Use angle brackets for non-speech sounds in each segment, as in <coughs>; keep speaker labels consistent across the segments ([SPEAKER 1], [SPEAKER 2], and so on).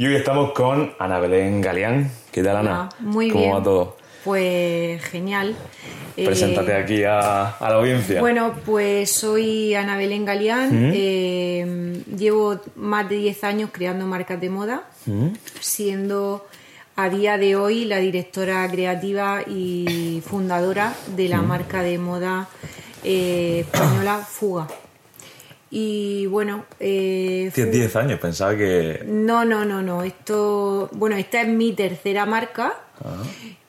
[SPEAKER 1] Y hoy estamos con Ana Belén Galeán. ¿Qué tal, Ana?
[SPEAKER 2] Muy
[SPEAKER 1] ¿Cómo
[SPEAKER 2] bien.
[SPEAKER 1] va todo?
[SPEAKER 2] Pues genial. Eh,
[SPEAKER 1] Preséntate aquí a, a la audiencia.
[SPEAKER 2] Bueno, pues soy Ana Belén Galeán. eh, llevo más de 10 años creando marcas de moda, siendo a día de hoy la directora creativa y fundadora de la marca de moda eh, española Fuga. Y bueno, eh,
[SPEAKER 1] Tienes
[SPEAKER 2] Fu-
[SPEAKER 1] 10 años, pensaba que...
[SPEAKER 2] No, no, no, no. Esto, bueno, esta es mi tercera marca.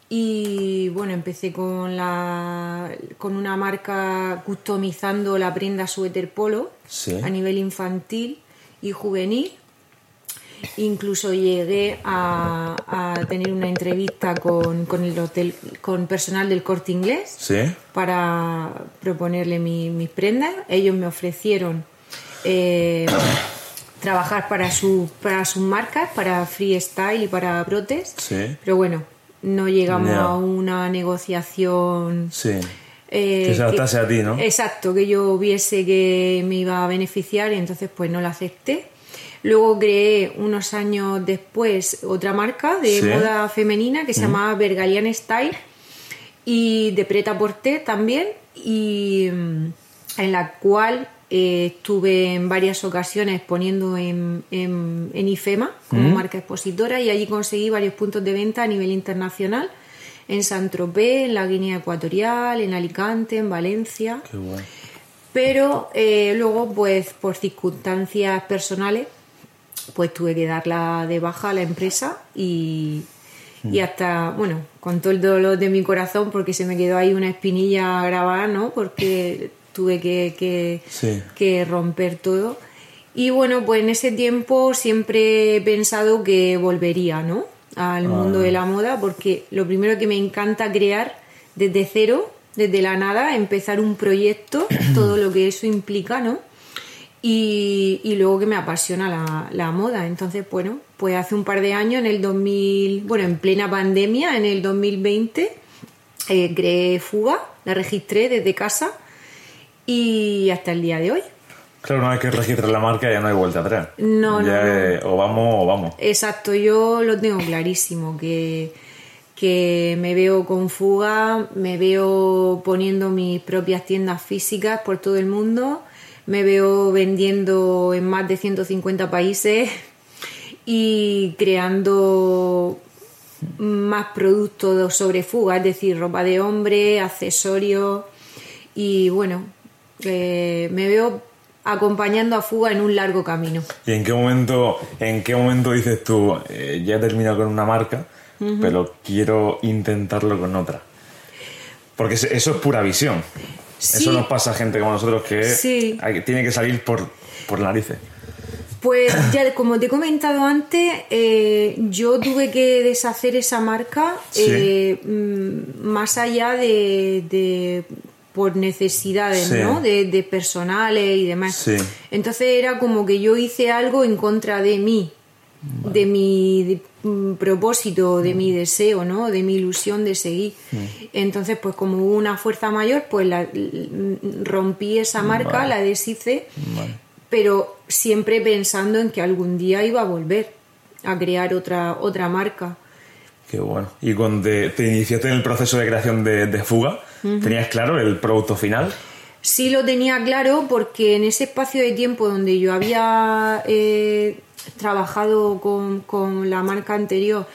[SPEAKER 2] Y bueno, empecé con la con una marca customizando la prenda suéter polo
[SPEAKER 1] Sí.
[SPEAKER 2] a nivel infantil y juvenil. Incluso llegué a, a tener una entrevista con, con el hotel, con personal del corte inglés
[SPEAKER 1] ¿Sí?
[SPEAKER 2] para proponerle mi- mis prendas. Ellos me ofrecieron eh, trabajar para, su, para sus marcas, para Freestyle y para Protest.
[SPEAKER 1] Sí.
[SPEAKER 2] Pero bueno, no llegamos a una negociación.
[SPEAKER 1] Sí.
[SPEAKER 2] eh,
[SPEAKER 1] Que se adaptase a ti, ¿no?
[SPEAKER 2] Exacto, que yo viese que me iba a beneficiar y entonces pues no la acepté. Luego creé unos años después otra marca de
[SPEAKER 1] Sí.
[SPEAKER 2] moda femenina que se llamaba Bergalian Style y de Preta Porté también y mm, en la cual eh, estuve en varias ocasiones exponiendo en, en, en IFEMA como marca expositora y allí conseguí varios puntos de venta a nivel internacional en Saint-Tropez, en la Guinea Ecuatorial, en Alicante, en Valencia
[SPEAKER 1] Qué guay.
[SPEAKER 2] pero eh, luego pues por circunstancias personales pues tuve que darla de baja a la empresa y, y hasta, bueno, con todo el dolor de mi corazón porque se me quedó ahí una espinilla grabada, ¿no? Porque tuve que, que,
[SPEAKER 1] Sí.
[SPEAKER 2] que romper todo. Y bueno, pues en ese tiempo siempre he pensado que volvería, ¿no? Al mundo de la moda porque lo primero que me encanta crear desde cero, desde la nada, empezar un proyecto, <clears throat> todo lo que eso implica, ¿no? Y, y luego que me apasiona la, la moda. Entonces, bueno, pues hace un par de años, en el 2000, bueno, en plena pandemia, en el 2020, eh, creé Fuga, la registré desde casa y hasta el día de hoy.
[SPEAKER 1] Claro, una vez que registras la marca ya no hay vuelta atrás.
[SPEAKER 2] No,
[SPEAKER 1] Ya
[SPEAKER 2] no, no.
[SPEAKER 1] es o vamos o vamos.
[SPEAKER 2] Exacto, yo lo tengo clarísimo, que, que me veo con fuga, me veo poniendo mis propias tiendas físicas por todo el mundo, me veo vendiendo en más de 150 países y creando más productos sobre fuga, es decir, ropa de hombre, accesorios y bueno, eh, me veo acompañando a fuga en un largo camino.
[SPEAKER 1] ¿Y en qué momento, en qué momento dices tú, eh, ya he terminado con una marca, pero quiero intentarlo con otra? Porque eso es pura visión.
[SPEAKER 2] Sí.
[SPEAKER 1] Eso nos pasa a gente como nosotros que
[SPEAKER 2] Sí.
[SPEAKER 1] hay- tiene que salir por, por narices.
[SPEAKER 2] Pues ya como te he comentado antes, eh, yo tuve que deshacer esa marca
[SPEAKER 1] Sí.
[SPEAKER 2] eh, mm, más allá de, de- por necesidades,
[SPEAKER 1] Sí.
[SPEAKER 2] ¿no? De, de personales y demás.
[SPEAKER 1] Sí.
[SPEAKER 2] Entonces era como que yo hice algo en contra de mí, de mi de- mm, propósito, de mi deseo, ¿no? De mi ilusión de seguir. Entonces, pues como hubo una fuerza mayor, pues la, rompí esa marca,
[SPEAKER 1] Vale.
[SPEAKER 2] la deshice
[SPEAKER 1] Vale.
[SPEAKER 2] pero siempre pensando en que algún día iba a volver a crear otra, otra marca.
[SPEAKER 1] Qué bueno. Y cuando te, te iniciaste en el proceso de creación de, de Fuga, ¿tenías claro el producto final?
[SPEAKER 2] Sí lo tenía claro porque en ese espacio de tiempo donde yo había eh, trabajado con, con la marca anterior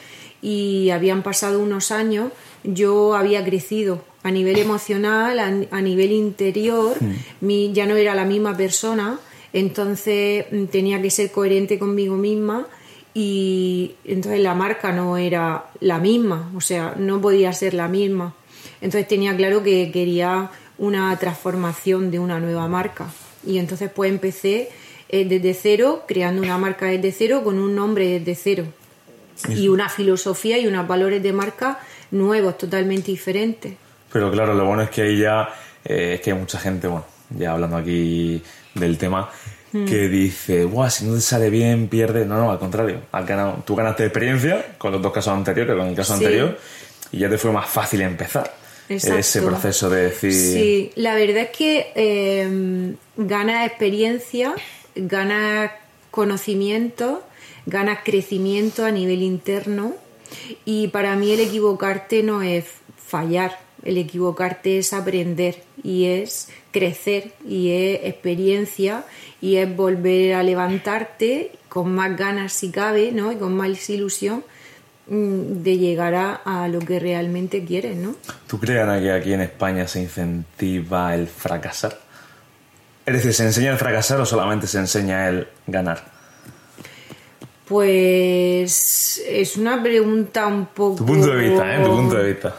[SPEAKER 2] y habían pasado unos años, yo había crecido a nivel emocional, a, a nivel interior, mi, ya no era la misma persona, entonces mm, tenía que ser coherente conmigo misma y entonces la marca no era la misma, o sea, no podía ser la misma. Entonces tenía claro que quería una transformación de una nueva marca. Y entonces pues empecé eh, desde cero, creando una marca desde cero con un nombre desde cero. Y una filosofía y unos valores de marca nuevos, totalmente diferentes.
[SPEAKER 1] Pero claro, lo bueno es que ahí ya eh, es que hay mucha gente, bueno, ya hablando aquí del tema, que dice, Buah, si no te sale bien, pierdes. No, no, al contrario. Has ganado, tú ganaste experiencia con los dos casos anteriores, con el caso
[SPEAKER 2] Sí.
[SPEAKER 1] anterior, y ya te fue más fácil empezar.
[SPEAKER 2] Exacto.
[SPEAKER 1] Ese proceso de decir.
[SPEAKER 2] Sí, la verdad es que eh, gana experiencia, gana conocimiento, ganas crecimiento a nivel interno y para mí el equivocarte no es fallar, el equivocarte es aprender y es crecer y es experiencia y es volver a levantarte con más ganas si cabe, ¿no? Y con más ilusión de llegar a, a lo que realmente quieres, ¿no?
[SPEAKER 1] ¿Tú crees, Ana, que aquí en España se incentiva el fracasar? Es decir, ¿se enseña el fracasar o solamente se enseña el ganar?
[SPEAKER 2] Pues es una pregunta un poco...
[SPEAKER 1] Tu punto de vista, ¿eh? Tu punto de vista.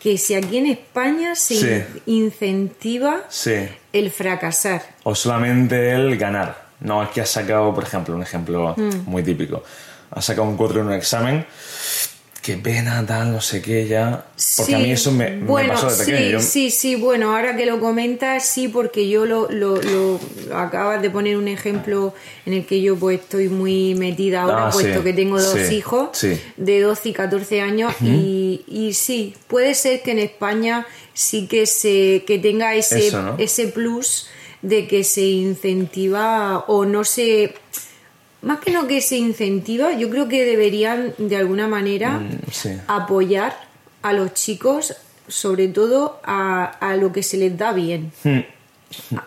[SPEAKER 2] Que si aquí en España se
[SPEAKER 1] Sí.
[SPEAKER 2] incentiva
[SPEAKER 1] Sí.
[SPEAKER 2] el fracasar.
[SPEAKER 1] O solamente el ganar. No, es que has sacado, por ejemplo, un ejemplo
[SPEAKER 2] Mm.
[SPEAKER 1] muy típico. Has sacado un 4 en un examen. Qué pena, tal, no sé qué, ya. Porque a mí eso me, me
[SPEAKER 2] bueno,
[SPEAKER 1] pasó de pequeño.
[SPEAKER 2] Sí,
[SPEAKER 1] Yo-
[SPEAKER 2] sí, sí, bueno, ahora que lo comentas, sí, porque yo lo, lo, lo- acabas de poner un ejemplo en el que yo pues estoy muy metida ahora,
[SPEAKER 1] Ah,
[SPEAKER 2] puesto
[SPEAKER 1] sí,
[SPEAKER 2] que tengo dos
[SPEAKER 1] sí,
[SPEAKER 2] hijos
[SPEAKER 1] sí.
[SPEAKER 2] de 12 y 14 años y, y sí, puede ser que en España sí que se que tenga ese,
[SPEAKER 1] Eso, ¿no?
[SPEAKER 2] ese plus de que se incentiva o no se más que no que se incentiva, yo creo que deberían de alguna manera
[SPEAKER 1] Mm, sí.
[SPEAKER 2] apoyar a los chicos, sobre todo a, a lo que se les da bien.
[SPEAKER 1] Hmm.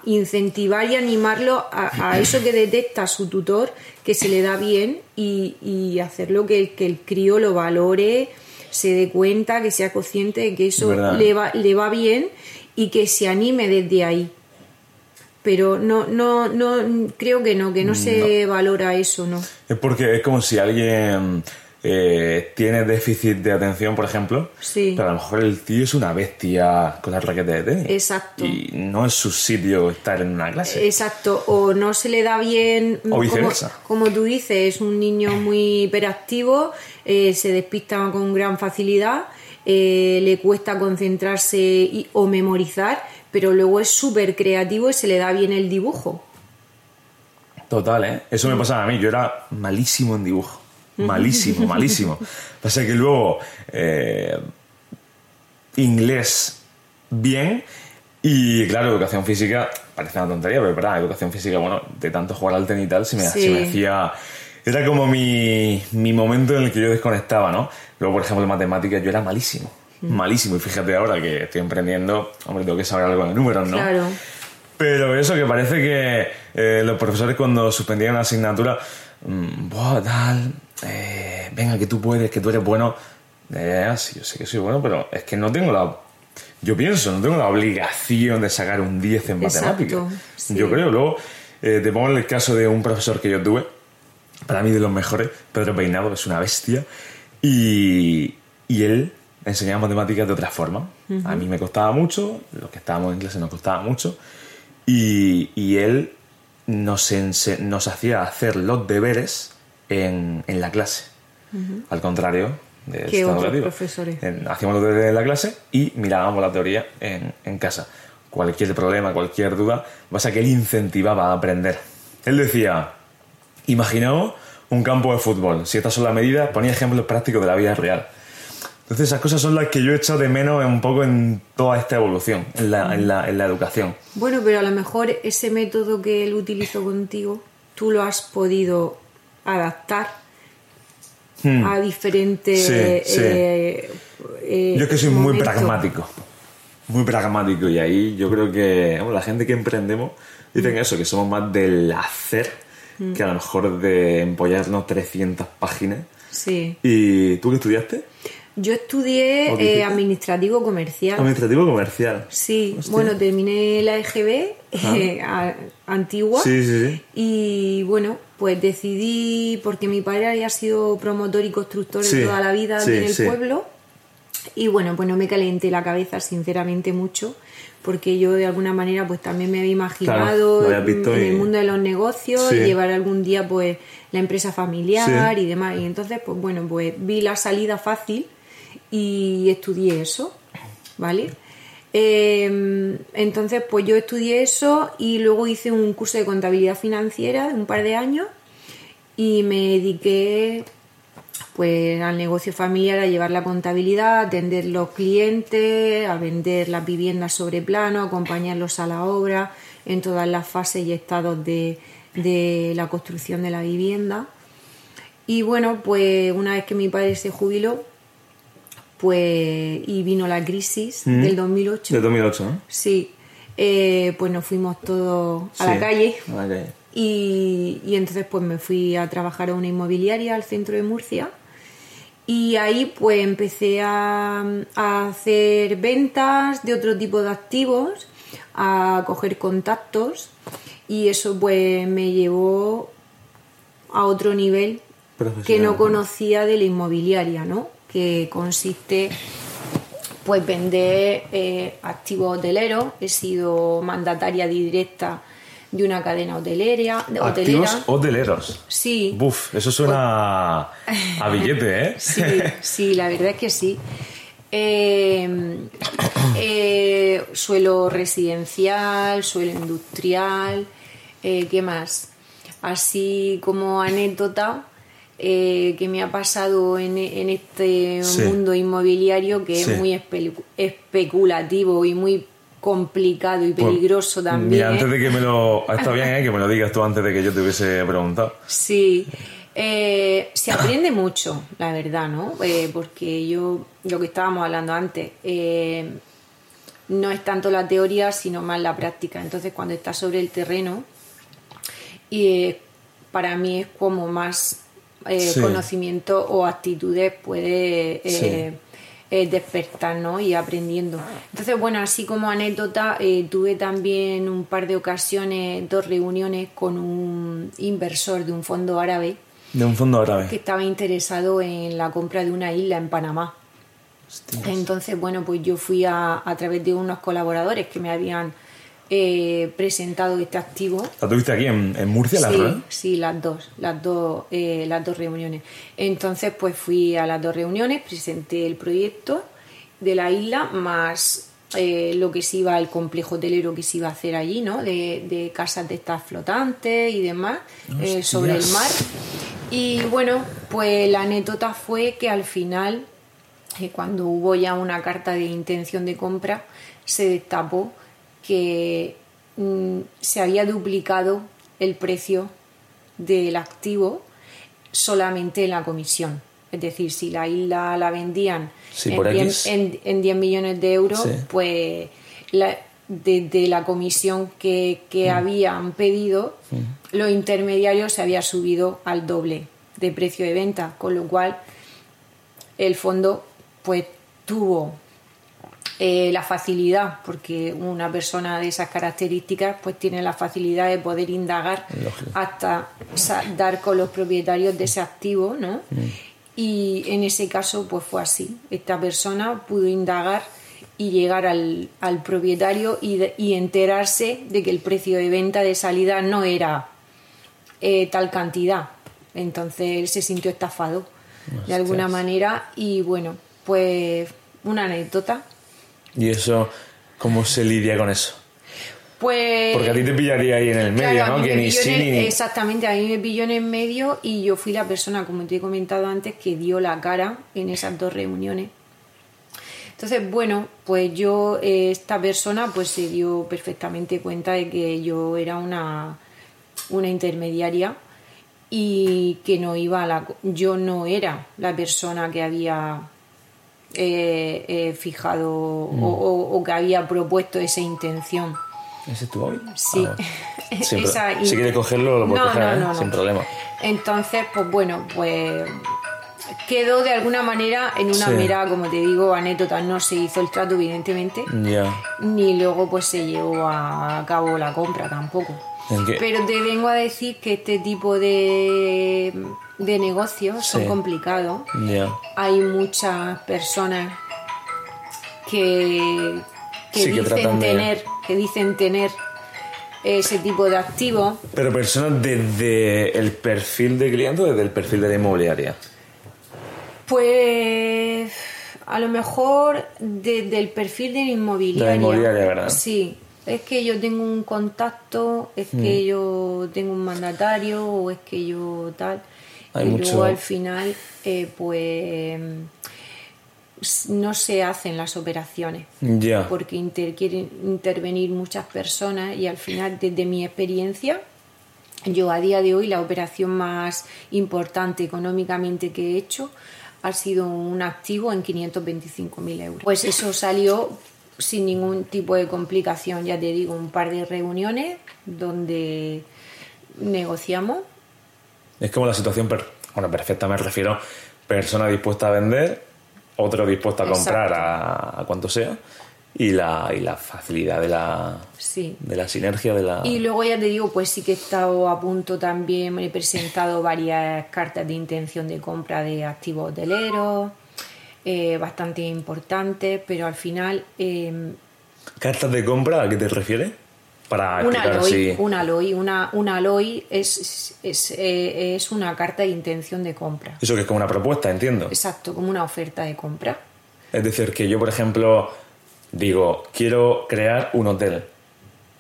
[SPEAKER 2] Incentivar y animarlo a, a eso que detecta su tutor, que se le da bien, y, y hacerlo que, que el crío lo valore, se dé cuenta, que sea consciente de que eso le va, le va bien y que se anime desde ahí. Pero no, no, no, creo que no, que no se valora eso, ¿no?
[SPEAKER 1] Es porque es como si alguien eh, tiene déficit de atención, por ejemplo.
[SPEAKER 2] Sí.
[SPEAKER 1] Pero a lo mejor el tío es una bestia con la raqueta de tenis.
[SPEAKER 2] Exacto.
[SPEAKER 1] Y no es su sitio estar en una clase.
[SPEAKER 2] Exacto, o no se le da bien,
[SPEAKER 1] O
[SPEAKER 2] como,
[SPEAKER 1] viceversa.
[SPEAKER 2] como tú dices, es un niño muy hiperactivo, eh, se despista con gran facilidad, eh, le cuesta concentrarse y- o memorizar, pero luego es súper creativo y se le da bien el dibujo.
[SPEAKER 1] Total, ¿eh? Eso me pasaba a mí. Yo era malísimo en dibujo. <laughs> Malísimo, malísimo. Pasa que luego eh, inglés bien y claro, educación física parece una tontería, pero verdad, educación física, bueno, de tanto jugar al tenis y tal, se me,
[SPEAKER 2] Sí.
[SPEAKER 1] se me hacía... Era como mi, mi momento en el que yo desconectaba, ¿no? Luego, por ejemplo, en matemáticas yo era malísimo. Malísimo. Y fíjate ahora que estoy emprendiendo, hombre, tengo que saber algo de números, ¿no?
[SPEAKER 2] Claro.
[SPEAKER 1] Pero eso, que parece que eh, los profesores cuando suspendían una asignatura, mm, Buah, tal, eh, venga, que tú puedes, que tú eres bueno. Eh, sí, yo sé que soy bueno, pero es que no tengo la... Yo pienso, no tengo la obligación de sacar un 10 en matemáticas.
[SPEAKER 2] sí.
[SPEAKER 1] Yo creo, luego eh, te pongo el caso de un profesor que yo tuve, para mí de los mejores, Pedro Peinado, es una bestia, y, y él enseñaba matemáticas de otra forma. A mí me costaba mucho, los que estábamos en clase nos costaba mucho, y, y él nos, nos hacía hacer los deberes en, en la clase. Al contrario
[SPEAKER 2] Que
[SPEAKER 1] sistema
[SPEAKER 2] otros profesores.
[SPEAKER 1] En- hacíamos los deberes en la clase y mirábamos la teoría en, en casa. Cualquier problema, cualquier duda, pasa que él incentivaba a aprender. Él decía, imaginaos un campo de fútbol. Si estas son las medidas, ponía ejemplos prácticos de la vida real. Entonces esas cosas son las que yo he echado de menos un poco en toda esta evolución, en la, en la, en la educación.
[SPEAKER 2] Bueno, pero a lo mejor ese método que él utilizó contigo, tú lo has podido adaptar a diferentes...
[SPEAKER 1] Hmm. Sí, sí.
[SPEAKER 2] eh, eh,
[SPEAKER 1] Yo es que soy muy pragmático. Muy pragmático. Y ahí yo creo que bueno, la gente que emprendemos dicen eso, que somos más del hacer que a lo mejor de empollarnos 300 páginas.
[SPEAKER 2] Sí.
[SPEAKER 1] ¿Y tú qué estudiaste?
[SPEAKER 2] Yo estudié
[SPEAKER 1] ¿O qué
[SPEAKER 2] eh, administrativo comercial.
[SPEAKER 1] Administrativo comercial.
[SPEAKER 2] Sí,
[SPEAKER 1] Hostia.
[SPEAKER 2] bueno, terminé la EGB eh, a- antigua
[SPEAKER 1] Sí, sí, sí.
[SPEAKER 2] y bueno, pues decidí, porque mi padre había sido promotor y constructor de toda la vida en el pueblo y bueno, pues no me calenté la cabeza sinceramente mucho porque yo de alguna manera pues también me había imaginado
[SPEAKER 1] visto
[SPEAKER 2] en
[SPEAKER 1] y-
[SPEAKER 2] el mundo de los negocios,
[SPEAKER 1] Sí.
[SPEAKER 2] llevar algún día pues la empresa familiar y demás y entonces pues bueno, pues vi la salida fácil y estudié eso, ¿vale? Eh, entonces, pues yo estudié eso y luego hice un curso de contabilidad financiera de un par de años y me dediqué pues al negocio familiar, a llevar la contabilidad, a atender los clientes, a vender las viviendas sobre plano, acompañarlos a la obra en todas las fases y estados de, de la construcción de la vivienda. Y bueno, pues una vez que mi padre se jubiló, pues y vino la crisis
[SPEAKER 1] Mm.
[SPEAKER 2] del 2008.
[SPEAKER 1] De 2008, ¿no?
[SPEAKER 2] Sí, eh, pues nos fuimos todos a la calle
[SPEAKER 1] a la calle.
[SPEAKER 2] y, y entonces pues me fui a trabajar a una inmobiliaria al centro de Murcia y ahí pues empecé a, a hacer ventas de otro tipo de activos, a coger contactos y eso pues me llevó a otro nivel que no conocía de la inmobiliaria, ¿no? Que consiste pues vender eh, activos hoteleros. He sido mandataria directa de una cadena hotelera. de- hotelera.
[SPEAKER 1] Activos hoteleros.
[SPEAKER 2] Sí,
[SPEAKER 1] Buf, eso suena a billete, ¿eh? <laughs>
[SPEAKER 2] sí, sí, la verdad es que sí. Eh, eh, suelo residencial, suelo industrial, eh, ¿qué más? Así como anécdota eh, que me ha pasado en, en este
[SPEAKER 1] Sí.
[SPEAKER 2] mundo inmobiliario que
[SPEAKER 1] Sí.
[SPEAKER 2] es muy espe- especulativo y muy complicado y
[SPEAKER 1] Pues,
[SPEAKER 2] peligroso también.
[SPEAKER 1] Mira, antes
[SPEAKER 2] ¿eh?
[SPEAKER 1] de que me lo... Está bien, ¿eh? Que me lo digas tú antes de que yo te hubiese preguntado.
[SPEAKER 2] Sí, Eh, se aprende mucho, la verdad, ¿no? Eh, porque yo, lo que estábamos hablando antes, eh, no es tanto la teoría, sino más la práctica. Entonces, cuando estás sobre el terreno, y para mí es como más eh,
[SPEAKER 1] Sí.
[SPEAKER 2] conocimiento o actitudes puede eh, eh, despertar, ¿no? Y aprendiendo. Entonces, bueno, así como anécdota, eh, tuve también un par de ocasiones, dos reuniones con un inversor de un fondo árabe
[SPEAKER 1] De un fondo
[SPEAKER 2] que
[SPEAKER 1] árabe.
[SPEAKER 2] estaba interesado en la compra de una isla en Panamá. Entonces, bueno, pues yo fui a, a través de unos colaboradores que me habían eh, presentado este activo.
[SPEAKER 1] ¿La tuviste aquí en, en Murcia, la
[SPEAKER 2] sí, sí, las dos, las dos, eh, las dos reuniones. Entonces, pues fui a las dos reuniones, presenté el proyecto de la isla más eh, lo que se iba, el complejo hotelero que se iba a hacer allí, ¿no? De, de casas de estas flotantes y demás, eh, sobre el mar. Y bueno, pues la anécdota fue que al final, eh, cuando hubo ya una carta de intención de compra, se destapó que mm, se había duplicado el precio del activo solamente en la comisión. Es decir, si la isla la vendían
[SPEAKER 1] Sí,
[SPEAKER 2] en,
[SPEAKER 1] por
[SPEAKER 2] 10,
[SPEAKER 1] X.
[SPEAKER 2] en- en 10 millones de euros,
[SPEAKER 1] Sí.
[SPEAKER 2] pues desde la comisión que, que habían pedido, los intermediarios se había subido al doble de precio de venta, con lo cual el fondo pues tuvo eh, la facilidad, porque una persona de esas características pues tiene la facilidad de poder indagar
[SPEAKER 1] Lógico.
[SPEAKER 2] hasta dar con los propietarios de ese activo, ¿no? Y en ese caso pues fue así. Esta persona pudo indagar y llegar al, al propietario y, de- y enterarse de que el precio de venta de salida no era eh, tal cantidad. Entonces él se sintió estafado de alguna manera y bueno, pues una anécdota.
[SPEAKER 1] ¿Y eso, cómo se lidia con eso?
[SPEAKER 2] Pues
[SPEAKER 1] Porque a ti te pillaría ahí en el medio,
[SPEAKER 2] Claro,
[SPEAKER 1] ¿no? Que ni sí
[SPEAKER 2] el-
[SPEAKER 1] ni...
[SPEAKER 2] Exactamente, a mí me pilló en el medio y yo fui la persona, como te he comentado antes, que dio la cara en esas dos reuniones. Entonces, bueno, pues yo, eh, esta persona, pues se dio perfectamente cuenta de que yo era una, una intermediaria y que no iba a la... Yo no era la persona que había eh, eh, fijado o- o- o que había propuesto esa intención.
[SPEAKER 1] ¿Ese es tu móvil?
[SPEAKER 2] Sí.
[SPEAKER 1] Ah. <laughs> Sin
[SPEAKER 2] Esa
[SPEAKER 1] si quieres cogerlo, lo puedes
[SPEAKER 2] No,
[SPEAKER 1] coger,
[SPEAKER 2] no,
[SPEAKER 1] ¿eh?
[SPEAKER 2] no, no.
[SPEAKER 1] Sin problema.
[SPEAKER 2] Entonces, pues bueno, pues quedó de alguna manera en una
[SPEAKER 1] Sí.
[SPEAKER 2] mera, como te digo, anécdota. No se hizo el trato, evidentemente,
[SPEAKER 1] Ya.
[SPEAKER 2] ni luego pues se llevó a cabo la compra tampoco. Pero te vengo a decir que este tipo de, de negocios son
[SPEAKER 1] Sí.
[SPEAKER 2] complicados.
[SPEAKER 1] Ya.
[SPEAKER 2] Hay muchas personas que, que
[SPEAKER 1] Sí, que
[SPEAKER 2] dicen
[SPEAKER 1] de-
[SPEAKER 2] tener, que dicen tener ese tipo de activos
[SPEAKER 1] Pero personas desde el perfil de cliente o desde el perfil de la inmobiliaria.
[SPEAKER 2] Pues a lo mejor desde el perfil de la inmobiliaria.
[SPEAKER 1] De la inmobiliaria, ¿verdad?
[SPEAKER 2] Sí. Es que yo tengo un contacto, es
[SPEAKER 1] Mm.
[SPEAKER 2] que yo tengo un mandatario o es que yo tal.
[SPEAKER 1] Hay
[SPEAKER 2] y
[SPEAKER 1] mucho-
[SPEAKER 2] luego al final, eh, pues no se hacen las operaciones
[SPEAKER 1] Ya.
[SPEAKER 2] porque inter- quieren intervenir muchas personas y al final, desde mi experiencia, yo a día de hoy la operación más importante económicamente que he hecho ha sido un activo en 525.000 euros. Pues eso salió sin ningún tipo de complicación, ya te digo, un par de reuniones donde negociamos.
[SPEAKER 1] Es como la situación, bueno, perfecta me refiero, persona dispuesta a vender, otro dispuesto a comprar a, a cuanto sea y la, y la facilidad de la, de la sinergia de la...
[SPEAKER 2] Y luego ya te digo, pues sí que he estado a punto también, me he presentado varias cartas de intención de compra de activos hoteleros, eh, bastante importantes, pero al final... Em,
[SPEAKER 1] ¿Cartas de compra a qué te refieres? Para
[SPEAKER 2] una Aloy, una Aloy, una, una Aloy es, es, eh, es una carta de intención de compra.
[SPEAKER 1] Eso que es como una propuesta, entiendo.
[SPEAKER 2] Exacto, como una oferta de compra.
[SPEAKER 1] Es decir, que yo, por ejemplo, digo, quiero crear un hotel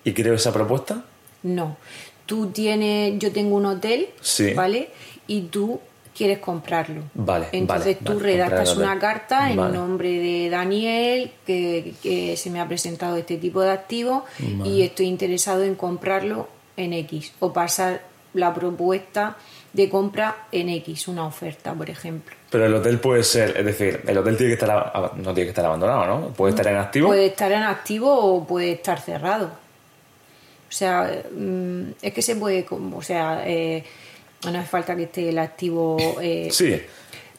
[SPEAKER 1] y creo esa propuesta.
[SPEAKER 2] No, tú tienes, yo tengo un hotel, ¿vale? Y tú quieres comprarlo.
[SPEAKER 1] Vale.
[SPEAKER 2] Entonces tú redactas una carta en nombre de Daniel que, se me ha presentado este tipo de activo y estoy interesado en comprarlo en X o pasar la propuesta de compra en X, una oferta, por ejemplo.
[SPEAKER 1] Pero el hotel puede ser, es decir, el hotel tiene que estar no tiene que estar abandonado, ¿no? Puede estar en activo.
[SPEAKER 2] Puede estar en activo o puede estar cerrado. O sea, mm, es que se puede, o sea, eh, no hace falta que esté el activo. Eh,
[SPEAKER 1] sí,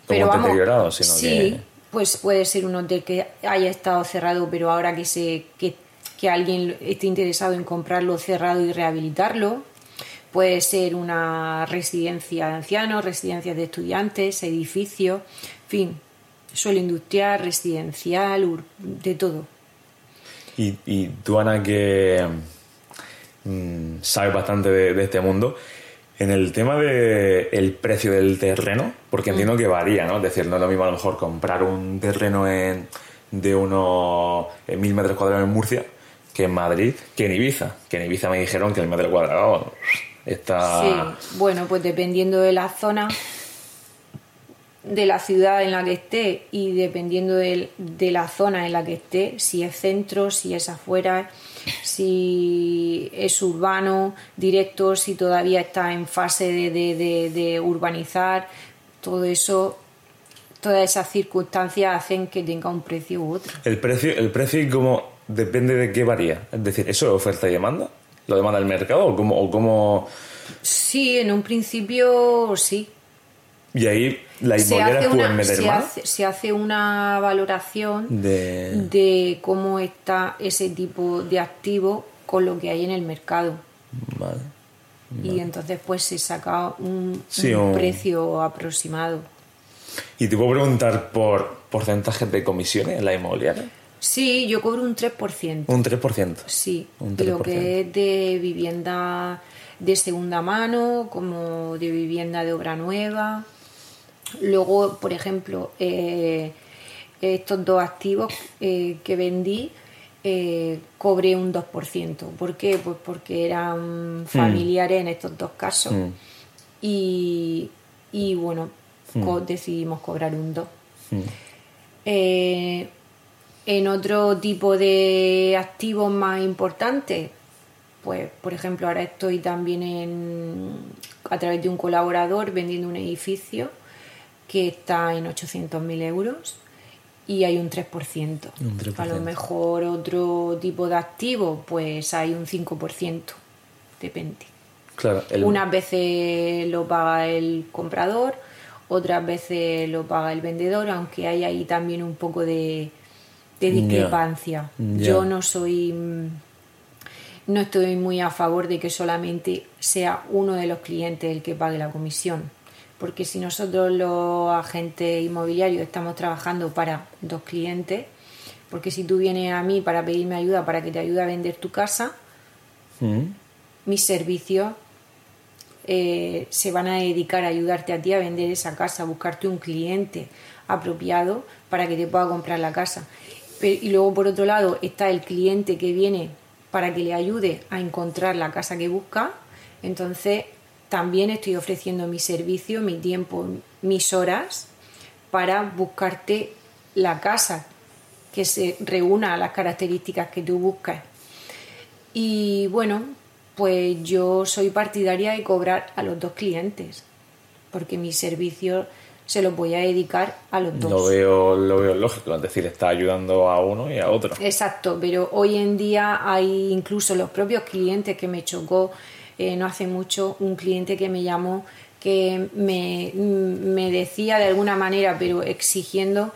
[SPEAKER 1] pero vamos, deteriorado, sino
[SPEAKER 2] sí, pues puede ser un hotel que haya estado cerrado, pero ahora que se que, que alguien esté interesado en comprarlo cerrado y rehabilitarlo Puede ser una residencia de ancianos, residencias de estudiantes, edificio, en fin, suelo industrial, residencial, de todo.
[SPEAKER 1] Y, y tú, Ana, que mm, sabes bastante de, este mundo, en el tema del el precio del terreno, porque entiendo mm. que varía, ¿no? Es decir, no es lo mismo a lo mejor comprar un terreno en, de unos mil metros cuadrados en Murcia que en Madrid, que en Ibiza. Que en Ibiza me dijeron que el metro cuadrado Está...
[SPEAKER 2] Sí, bueno, pues dependiendo de la zona, de la ciudad en la que esté y dependiendo de, la zona en la que esté, si es centro, si es afuera, si es urbano, directo, si todavía está en fase de, urbanizar, todo eso, todas esas circunstancias hacen que tenga un precio u otro.
[SPEAKER 1] El precio, el precio como depende de qué varía, es decir, ¿eso es oferta y demanda? lo demanda el mercado o cómo,
[SPEAKER 2] Sí, en un principio sí.
[SPEAKER 1] Y ahí la inmobiliaria meter
[SPEAKER 2] se Hace, se hace una valoración de... cómo está ese tipo de activo con lo que hay en el mercado. Vale. Y entonces pues se saca un, precio aproximado.
[SPEAKER 1] ¿Y te puedo preguntar por porcentajes de comisiones en la inmobiliaria?
[SPEAKER 2] Sí, yo cobro un 3%.
[SPEAKER 1] ¿Un 3%?
[SPEAKER 2] Sí, lo que es de vivienda de segunda mano, como de vivienda de obra nueva. Luego, por ejemplo, eh, estos dos activos eh, que vendí, eh, cobré un 2%. ¿Por qué? Pues porque eran hmm. familiares en estos dos casos. Hmm. Y, bueno, hmm. decidimos cobrar un 2%. En otro tipo de activos más importantes, pues por ejemplo ahora estoy también en, a través de un colaborador vendiendo un edificio que está en 800.000 euros y hay un 3%. A lo mejor otro tipo de activo, pues hay un 5%, depende.
[SPEAKER 1] Claro,
[SPEAKER 2] Unas veces lo paga el comprador, otras veces lo paga el vendedor, aunque hay ahí también un poco de, de discrepancia. Yo no soy no estoy muy a favor de que solamente sea uno de los clientes el que pague la comisión, porque si nosotros los agentes inmobiliarios estamos trabajando para dos clientes, porque si tú vienes a mí para pedirme ayuda para que te ayude a vender tu casa, mm. mis servicios eh, se van a dedicar a ayudarte a ti a vender esa casa, a buscarte un cliente apropiado para que te pueda comprar la casa y luego por otro lado está el cliente que viene para que le ayude a encontrar la casa que busca. Entonces también estoy ofreciendo mi servicio, mi tiempo, mis horas para buscarte la casa que se reúna a las características que tú buscas. Y bueno, pues yo soy partidaria de cobrar a los dos clientes, porque mi servicio se los voy a dedicar a los dos.
[SPEAKER 1] Lo veo, lo veo lógico, es decir, está ayudando a uno y a otro.
[SPEAKER 2] Exacto, pero hoy en día hay incluso los propios clientes que me chocó eh, no hace mucho, un cliente que me llamó que me, me decía de alguna manera, pero exigiendo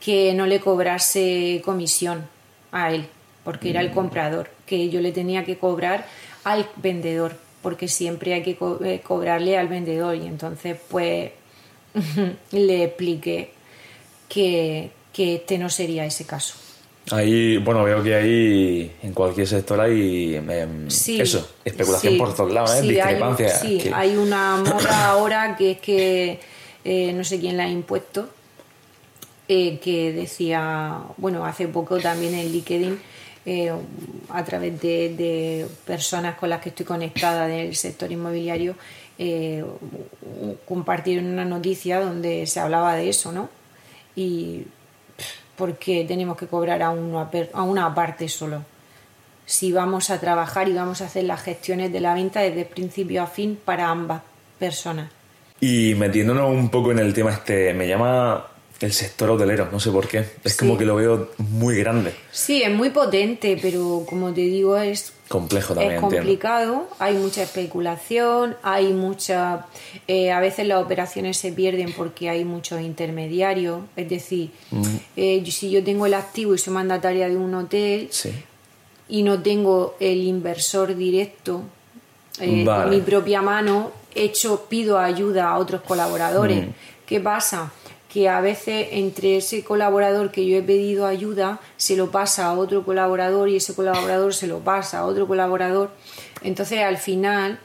[SPEAKER 2] que no le cobrase comisión a él, porque era el comprador, que yo le tenía que cobrar al vendedor, porque siempre hay que co- eh, cobrarle al vendedor. Y entonces, pues, <laughs> le expliqué que, que este no sería ese caso.
[SPEAKER 1] Ahí, bueno, veo que ahí en cualquier sector hay em,
[SPEAKER 2] Sí,
[SPEAKER 1] eso, especulación
[SPEAKER 2] sí,
[SPEAKER 1] por todos lados, ¿eh?
[SPEAKER 2] sí,
[SPEAKER 1] discrepancia.
[SPEAKER 2] Hay, sí,
[SPEAKER 1] que-
[SPEAKER 2] hay una moda <coughs> ahora que es que eh, no sé quién la ha impuesto, eh, que decía, bueno, hace poco también en LinkedIn, eh, a través de, de personas con las que estoy conectada del sector inmobiliario, eh, compartieron una noticia donde se hablaba de eso, ¿no? Y porque tenemos que cobrar a una, per- a una parte solo si vamos a trabajar y vamos a hacer las gestiones de la venta desde principio a fin para ambas personas.
[SPEAKER 1] Y metiéndonos un poco en el tema este, me llama el sector hotelero, no sé por qué. Es
[SPEAKER 2] Sí.
[SPEAKER 1] como que lo veo muy grande,
[SPEAKER 2] Sí, es muy potente, pero como te digo, es,
[SPEAKER 1] complejo también,
[SPEAKER 2] es
[SPEAKER 1] entiendo.
[SPEAKER 2] complicado, hay mucha especulación, hay mucha... eh, a veces las operaciones se pierden porque hay muchos intermediarios, es decir,
[SPEAKER 1] Mm.
[SPEAKER 2] eh, si yo tengo el activo y soy mandataria de un hotel,
[SPEAKER 1] Sí.
[SPEAKER 2] y no tengo el inversor directo eh,
[SPEAKER 1] Vale.
[SPEAKER 2] mi propia mano, hecho, pido ayuda a otros colaboradores.
[SPEAKER 1] Mm.
[SPEAKER 2] ¿Qué pasa? Que a veces entre ese colaborador que yo he pedido ayuda, se lo pasa a otro colaborador y ese colaborador se lo pasa a otro colaborador. Entonces al final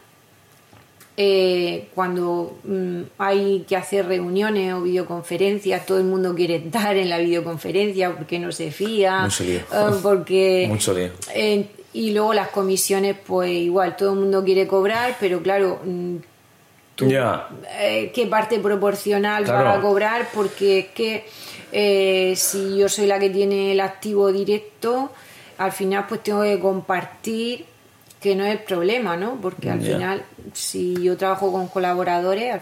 [SPEAKER 2] eh, cuando mm, hay que hacer reuniones o videoconferencias, todo el mundo quiere estar en la videoconferencia porque no se fía,
[SPEAKER 1] Mucho lío.
[SPEAKER 2] eh, porque
[SPEAKER 1] Mucho lío.
[SPEAKER 2] eh, y luego las comisiones, pues igual, todo el mundo quiere cobrar, pero claro, mm, tú, eh, ¿qué parte proporcional
[SPEAKER 1] Claro.
[SPEAKER 2] para cobrar? Porque es que eh, si yo soy la que tiene el activo directo, al final pues tengo que compartir, que no es problema, ¿no? Porque al final, si yo trabajo con colaboradores,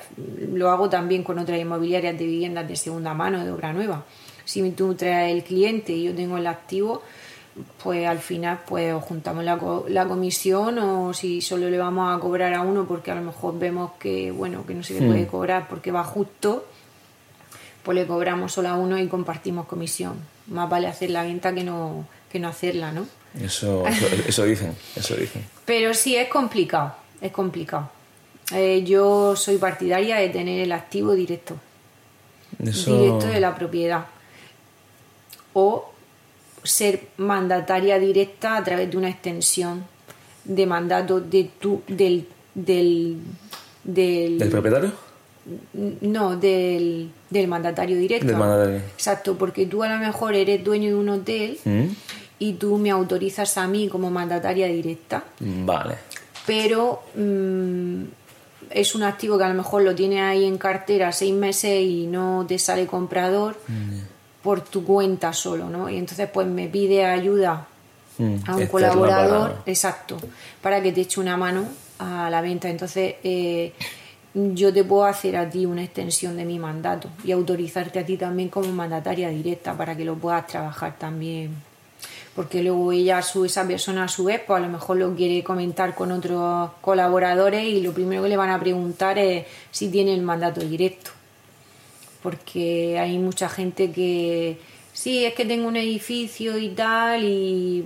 [SPEAKER 2] lo hago también con otras inmobiliarias de viviendas de segunda mano, de obra nueva. Si tú traes el cliente y yo tengo el activo, pues al final pues o juntamos la, co- la comisión o si solo le vamos a cobrar a uno porque a lo mejor vemos que bueno que no se le puede cobrar porque va justo pues le cobramos solo a uno y compartimos comisión. Más vale hacer la venta que no que no hacerla no
[SPEAKER 1] Eso, eso, eso dicen, eso dicen.
[SPEAKER 2] pero sí es complicado es complicado. Eh, yo soy partidaria de tener el activo directo.
[SPEAKER 1] Eso...
[SPEAKER 2] directo de la propiedad. O ser mandataria directa a través de una extensión de mandato de tu, del, del, del,
[SPEAKER 1] ¿Del propietario?
[SPEAKER 2] no del, del mandatario directo
[SPEAKER 1] Del mandatario.
[SPEAKER 2] exacto porque tú a lo mejor eres dueño de un hotel
[SPEAKER 1] ¿Mm?
[SPEAKER 2] y tú me autorizas a mí como mandataria directa
[SPEAKER 1] Vale.
[SPEAKER 2] pero mm, es un activo que a lo mejor lo tienes ahí en cartera seis meses y no te sale comprador por tu cuenta solo, ¿no? Y entonces pues me pide ayuda
[SPEAKER 1] Mm,
[SPEAKER 2] a un
[SPEAKER 1] externa
[SPEAKER 2] colaborador,
[SPEAKER 1] para-
[SPEAKER 2] exacto, para que te eche una mano a la venta. Entonces eh, yo te puedo hacer a ti una extensión de mi mandato y autorizarte a ti también como mandataria directa para que lo puedas trabajar también porque luego ella, su, esa persona a su vez, pues a lo mejor lo quiere comentar con otros colaboradores y lo primero que le van a preguntar es si tiene el mandato directo. Porque hay mucha gente que, sí, es que tengo un edificio y tal, y,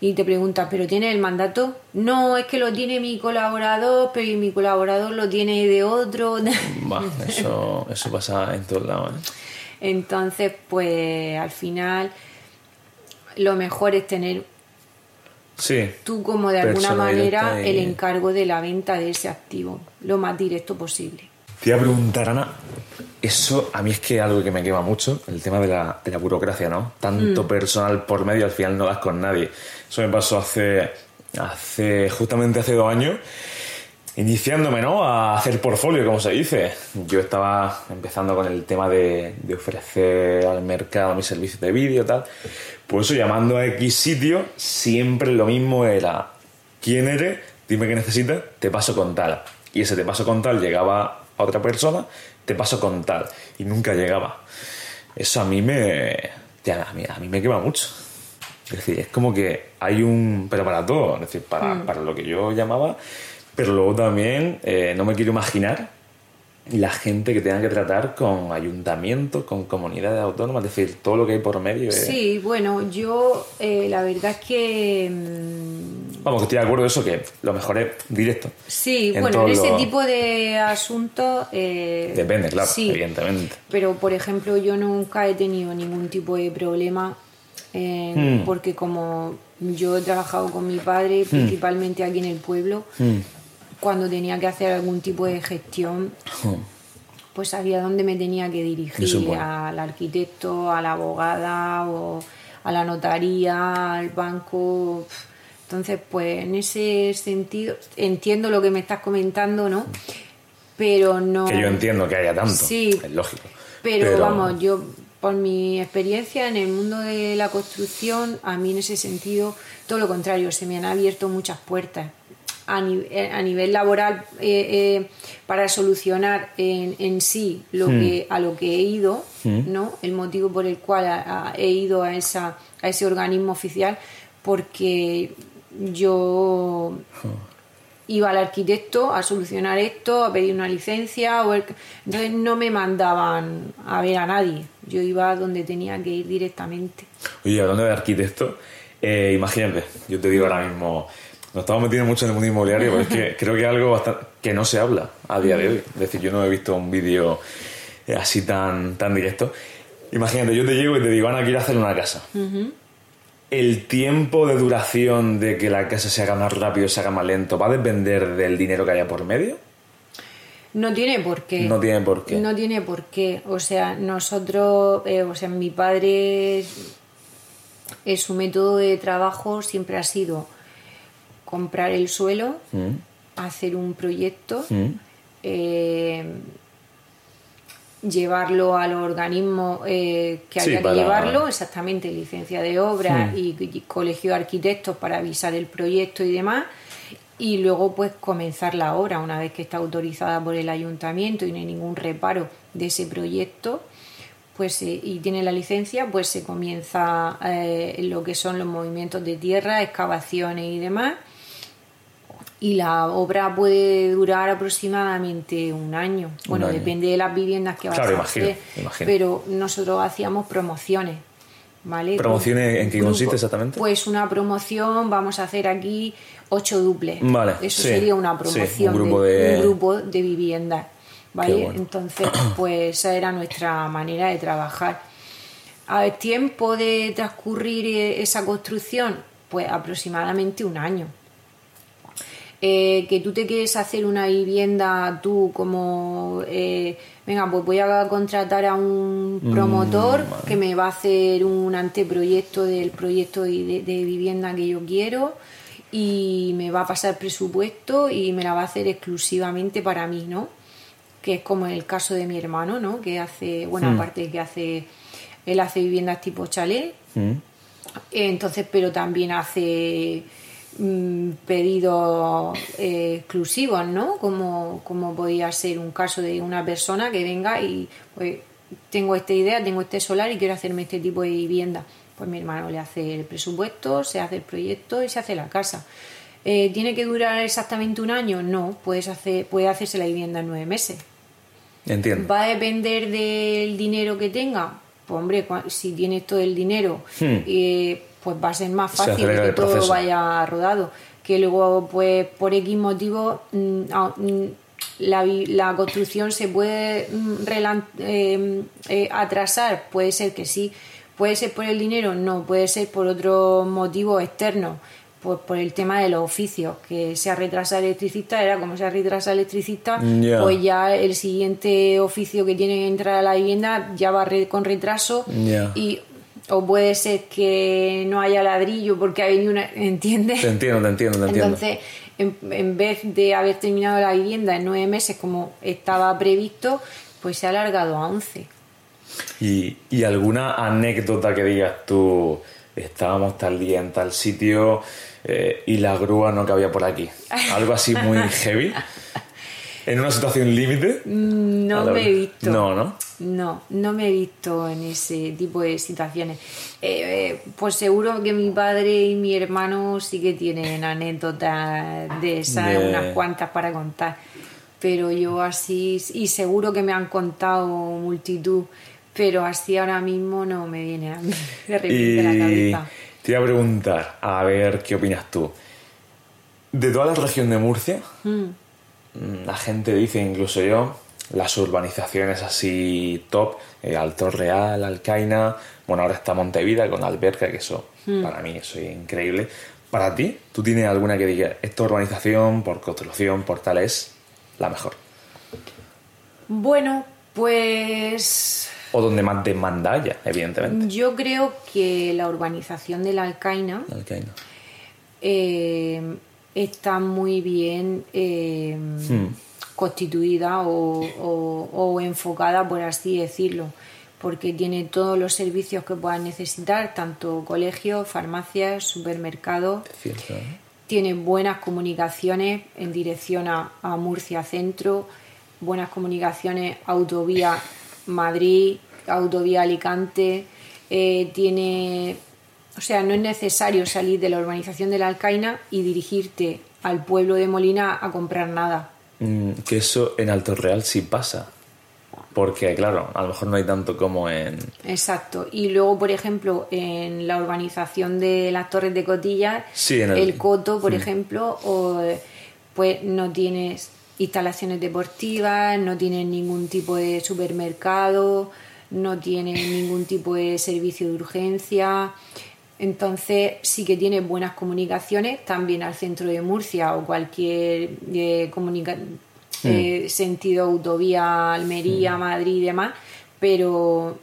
[SPEAKER 2] y te pregunta, ¿pero tiene el mandato? No, es que lo tiene mi colaborador, pero mi colaborador lo tiene de otro. <laughs>
[SPEAKER 1] Va, eso, eso pasa en todos lados. ¿eh?
[SPEAKER 2] Entonces, pues al final lo mejor es tener
[SPEAKER 1] Sí.
[SPEAKER 2] tú como de alguna manera
[SPEAKER 1] y-
[SPEAKER 2] el encargo de la venta de ese activo, lo más directo posible.
[SPEAKER 1] Te iba a preguntar, Ana, eso a mí es que algo que me quema mucho, el tema de la, de la burocracia, ¿no? Tanto
[SPEAKER 2] Mm.
[SPEAKER 1] personal por medio, al final no das con nadie. Eso me pasó hace, hace justamente hace dos años, iniciándome, ¿no? A hacer portfolio, como se dice. Yo estaba empezando con el tema de, de ofrecer al mercado mis servicios de vídeo y tal. Pues eso, llamando a X sitio, siempre lo mismo era quién eres, dime qué necesitas, te paso con tal. Y ese te paso con tal llegaba a otra persona, te paso con tal. Y nunca llegaba. Eso a mí me. a, mí, a mí me quema mucho. Es decir, es como que hay un. Pero para todo, es decir, para, para lo que yo llamaba. Pero luego también eh, no me quiero imaginar la gente que tenga que tratar con ayuntamientos, con comunidades autónomas, es decir, todo lo que hay por medio. es-
[SPEAKER 2] Sí, bueno, yo eh, la verdad es que mm,
[SPEAKER 1] Vamos, que estoy de acuerdo en eso, que lo mejor es directo.
[SPEAKER 2] sí,
[SPEAKER 1] En
[SPEAKER 2] bueno, en ese tipo de asuntos eh,
[SPEAKER 1] Depende, claro,
[SPEAKER 2] sí,
[SPEAKER 1] evidentemente.
[SPEAKER 2] pero por ejemplo yo nunca he tenido ningún tipo de problema eh,
[SPEAKER 1] Hmm.
[SPEAKER 2] porque como yo he trabajado con mi padre principalmente aquí en el pueblo
[SPEAKER 1] Hmm.
[SPEAKER 2] Cuando tenía que hacer algún tipo de gestión pues sabía dónde me tenía que dirigir
[SPEAKER 1] bueno.
[SPEAKER 2] al arquitecto a la abogada o a la notaría al banco entonces pues en ese sentido entiendo lo que me estás comentando no pero no
[SPEAKER 1] Que yo entiendo que haya tanto.
[SPEAKER 2] Sí.
[SPEAKER 1] Es lógico.
[SPEAKER 2] pero, vamos, yo por mi experiencia en el mundo de la construcción, a mí en ese sentido, todo lo contrario, se me han abierto muchas puertas. A, eh, a nivel laboral, eh, eh, para solucionar en, en sí lo
[SPEAKER 1] Hmm.
[SPEAKER 2] que, a lo que he ido, ¿no? el motivo por el cual a- a- he ido a, esa, a ese organismo oficial, porque yo iba al arquitecto a solucionar esto, a pedir una licencia, o el- entonces no me mandaban a ver a nadie, yo iba donde tenía que ir directamente.
[SPEAKER 1] Oye, hablando de arquitecto, eh, imagínate, yo te digo ahora mismo, nos estamos metiendo mucho en el mundo inmobiliario, pero es que creo que es algo bastante, que no se habla a día de hoy. Es decir, yo no he visto un vídeo eh, así tan, tan directo. Imagínate, yo te llego y te digo, Ana, quiero hacer una casa. El tiempo de duración de que la casa se haga más rápido, se haga más lento, ¿va a depender del dinero que haya por medio?
[SPEAKER 2] No tiene por qué.
[SPEAKER 1] No tiene por qué.
[SPEAKER 2] No tiene por qué. O sea, nosotros, eh, o sea, mi padre, eh, su método de trabajo siempre ha sido comprar el suelo,
[SPEAKER 1] Mm,
[SPEAKER 2] hacer un proyecto,
[SPEAKER 1] mm,
[SPEAKER 2] eh, llevarlo al organismo eh, que
[SPEAKER 1] Sí,
[SPEAKER 2] haya
[SPEAKER 1] para-
[SPEAKER 2] que llevarlo, exactamente, licencia de obra
[SPEAKER 1] Hmm.
[SPEAKER 2] y, y colegio de arquitectos para avisar el proyecto y demás, y luego pues comenzar la obra. Una vez que está autorizada por el ayuntamiento y no hay ningún reparo de ese proyecto pues eh, y tiene la licencia pues se comienza eh, lo que son los movimientos de tierra excavaciones y demás y la obra puede durar aproximadamente un año. Bueno,
[SPEAKER 1] año.
[SPEAKER 2] depende de las viviendas que
[SPEAKER 1] Claro,
[SPEAKER 2] a hacer,
[SPEAKER 1] imagino.
[SPEAKER 2] pero nosotros hacíamos promociones, ¿vale?
[SPEAKER 1] ¿Promociones en qué
[SPEAKER 2] grupo.
[SPEAKER 1] consiste exactamente?
[SPEAKER 2] Pues una promoción, vamos a hacer aquí ocho duples.
[SPEAKER 1] Vale,
[SPEAKER 2] Eso
[SPEAKER 1] sí,
[SPEAKER 2] sería una
[SPEAKER 1] sí,
[SPEAKER 2] promoción
[SPEAKER 1] un grupo de-
[SPEAKER 2] un grupo de viviendas, ¿vale?
[SPEAKER 1] Bueno.
[SPEAKER 2] Entonces, <coughs> pues esa era nuestra manera de trabajar. Al tiempo de transcurrir eh, esa construcción, pues aproximadamente un año. Eh, que tú te quieres hacer una vivienda tú como eh, venga pues voy a contratar a un promotor que me va a hacer un anteproyecto del proyecto de, vivienda que yo quiero y me va a pasar presupuesto y me la va a hacer exclusivamente para mí no que es como el caso de mi hermano no que hace bueno aparte de que hace él hace viviendas tipo chalet.
[SPEAKER 1] Mm.
[SPEAKER 2] entonces, pero también hace mm, pedidos eh, exclusivos, ¿no? Como, como podía ser un caso de una persona que venga y pues tengo esta idea, tengo este solar y quiero hacerme este tipo de vivienda. Pues mi hermano le hace el presupuesto, se hace el proyecto y se hace la casa. Eh, ¿Tiene que durar exactamente un año? No, puedes hacer, puede hacerse la vivienda en nueve meses.
[SPEAKER 1] Entiendo.
[SPEAKER 2] ¿Va a depender del dinero que tenga? Pues hombre, si tienes todo el dinero,
[SPEAKER 1] Hmm.
[SPEAKER 2] eh, pues va a ser más fácil que todo
[SPEAKER 1] proceso.
[SPEAKER 2] vaya rodado. Que luego, pues por X motivo, mm, mm, la, la construcción se puede mm, relan- eh, eh, atrasar, puede ser que sí. Puede ser por el dinero, no, puede ser por otro motivo externo. Pues por el tema de los oficios, que se ha retrasado el electricista, era como se ha retrasado el electricista, pues ya el siguiente oficio que tiene que entrar a la vivienda ya va re- con retraso y o puede ser que no haya ladrillo porque ha venido una ¿entiendes?
[SPEAKER 1] Te entiendo, te entiendo, te entiendo.
[SPEAKER 2] entonces en, en vez de haber terminado la vivienda en nueve meses como estaba previsto pues se ha alargado a once
[SPEAKER 1] ¿Y, y alguna anécdota que digas tú, estábamos tal día en tal sitio eh, y la grúa no cabía por aquí. <laughs> Algo así muy heavy. <laughs> En una situación límite.
[SPEAKER 2] No
[SPEAKER 1] A la-
[SPEAKER 2] me he visto.
[SPEAKER 1] No, ¿no?
[SPEAKER 2] No, no me he visto en ese tipo de situaciones. Eh, eh, pues seguro que mi padre y mi hermano sí que tienen anécdotas de esas,
[SPEAKER 1] De-
[SPEAKER 2] unas cuantas para contar. Pero yo así, y seguro que me han contado multitud, pero así ahora mismo no me viene a mí <laughs> de repente la cabeza.
[SPEAKER 1] te iba a preguntar, a ver qué opinas tú. De toda la región de Murcia,
[SPEAKER 2] Mm.
[SPEAKER 1] Mm, la gente dice, incluso yo, las urbanizaciones así top, eh, Alto Real, Alcaina, bueno, ahora está Montevida con Alberca, que eso,
[SPEAKER 2] Mm.
[SPEAKER 1] para mí, eso es increíble. Para ti, ¿tú tienes alguna que diga, esta urbanización, por construcción, por tal, es la mejor?
[SPEAKER 2] Bueno, pues
[SPEAKER 1] O donde más demanda haya, evidentemente.
[SPEAKER 2] yo creo que la urbanización de la Alcaina
[SPEAKER 1] Alcaina.
[SPEAKER 2] eh, está muy bien eh,
[SPEAKER 1] Hmm.
[SPEAKER 2] constituida o, o- o enfocada, por así decirlo, porque tiene todos los servicios que puedas necesitar, tanto colegios, farmacias, supermercados,
[SPEAKER 1] cierto, ¿eh?
[SPEAKER 2] tiene buenas comunicaciones en dirección a, a Murcia Centro, buenas comunicaciones autovía Madrid, autovía Alicante, eh, tiene, o sea, no es necesario salir de la urbanización de la Alcaina y dirigirte al pueblo de Molina a comprar nada.
[SPEAKER 1] Mm, que eso en Alto Real sí pasa. Porque, claro, a lo mejor no hay tanto como en.
[SPEAKER 2] Exacto. Y luego, por ejemplo, en la urbanización de las Torres de Cotillas,
[SPEAKER 1] Sí, el-
[SPEAKER 2] Coto, por ejemplo, o, eh, pues no tienes instalaciones deportivas, no tienes ningún tipo de supermercado, no tienes ningún tipo de servicio de urgencia. Entonces sí que tiene buenas comunicaciones también al centro de Murcia o cualquier eh, comunica- eh, sentido autovía Almería, Madrid y demás, pero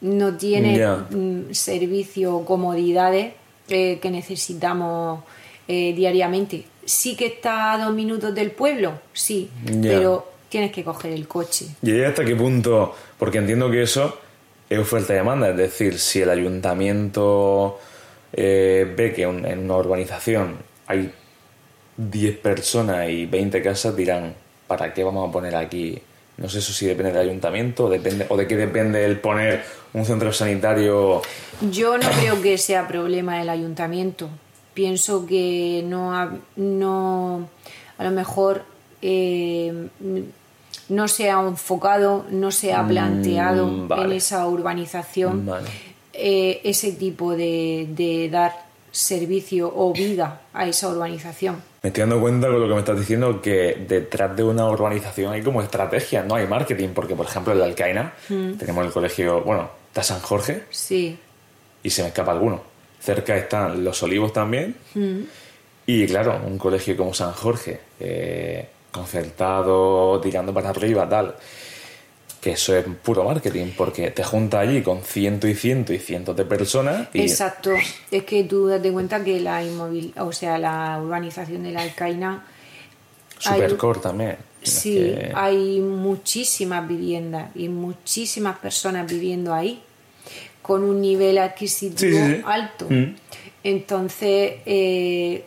[SPEAKER 2] no tiene mm, servicio o comodidades eh, que necesitamos eh, diariamente. Sí que está a dos minutos del pueblo, sí, pero tienes que coger el coche.
[SPEAKER 1] ¿Y hasta qué punto? Porque entiendo que eso es oferta y demanda. Es decir, si el ayuntamiento eh, ve que en una urbanización hay 10 personas y 20 casas, dirán, ¿para qué vamos a poner aquí? No sé eso si depende del ayuntamiento o, depende, o de qué depende el poner un centro sanitario.
[SPEAKER 2] Yo no creo que sea problema del ayuntamiento. Pienso que no, no a lo mejor eh, no se ha enfocado, no se ha planteado
[SPEAKER 1] Mm, vale.
[SPEAKER 2] en esa urbanización
[SPEAKER 1] Vale.
[SPEAKER 2] eh, ese tipo de, de dar servicio o vida a esa urbanización.
[SPEAKER 1] Me estoy dando cuenta con lo que me estás diciendo que detrás de una urbanización hay como estrategia, no hay marketing, porque por ejemplo en la Alcaina tenemos el colegio, bueno, está San Jorge
[SPEAKER 2] Sí,
[SPEAKER 1] y se me escapa alguno. Cerca están Los Olivos también y claro, un colegio como San Jorge, eh, concertado, tirando para arriba, tal, que eso es puro marketing, porque te junta allí con ciento y ciento y cientos de personas y
[SPEAKER 2] exacto. Es que tú date cuenta que la inmóvil, o sea, la urbanización de la Alcaina hay-
[SPEAKER 1] Supercore también.
[SPEAKER 2] Sí,
[SPEAKER 1] que-
[SPEAKER 2] hay muchísimas viviendas y muchísimas personas viviendo ahí con un nivel adquisitivo
[SPEAKER 1] Sí, sí, sí.
[SPEAKER 2] alto.
[SPEAKER 1] Mm.
[SPEAKER 2] Entonces, eh,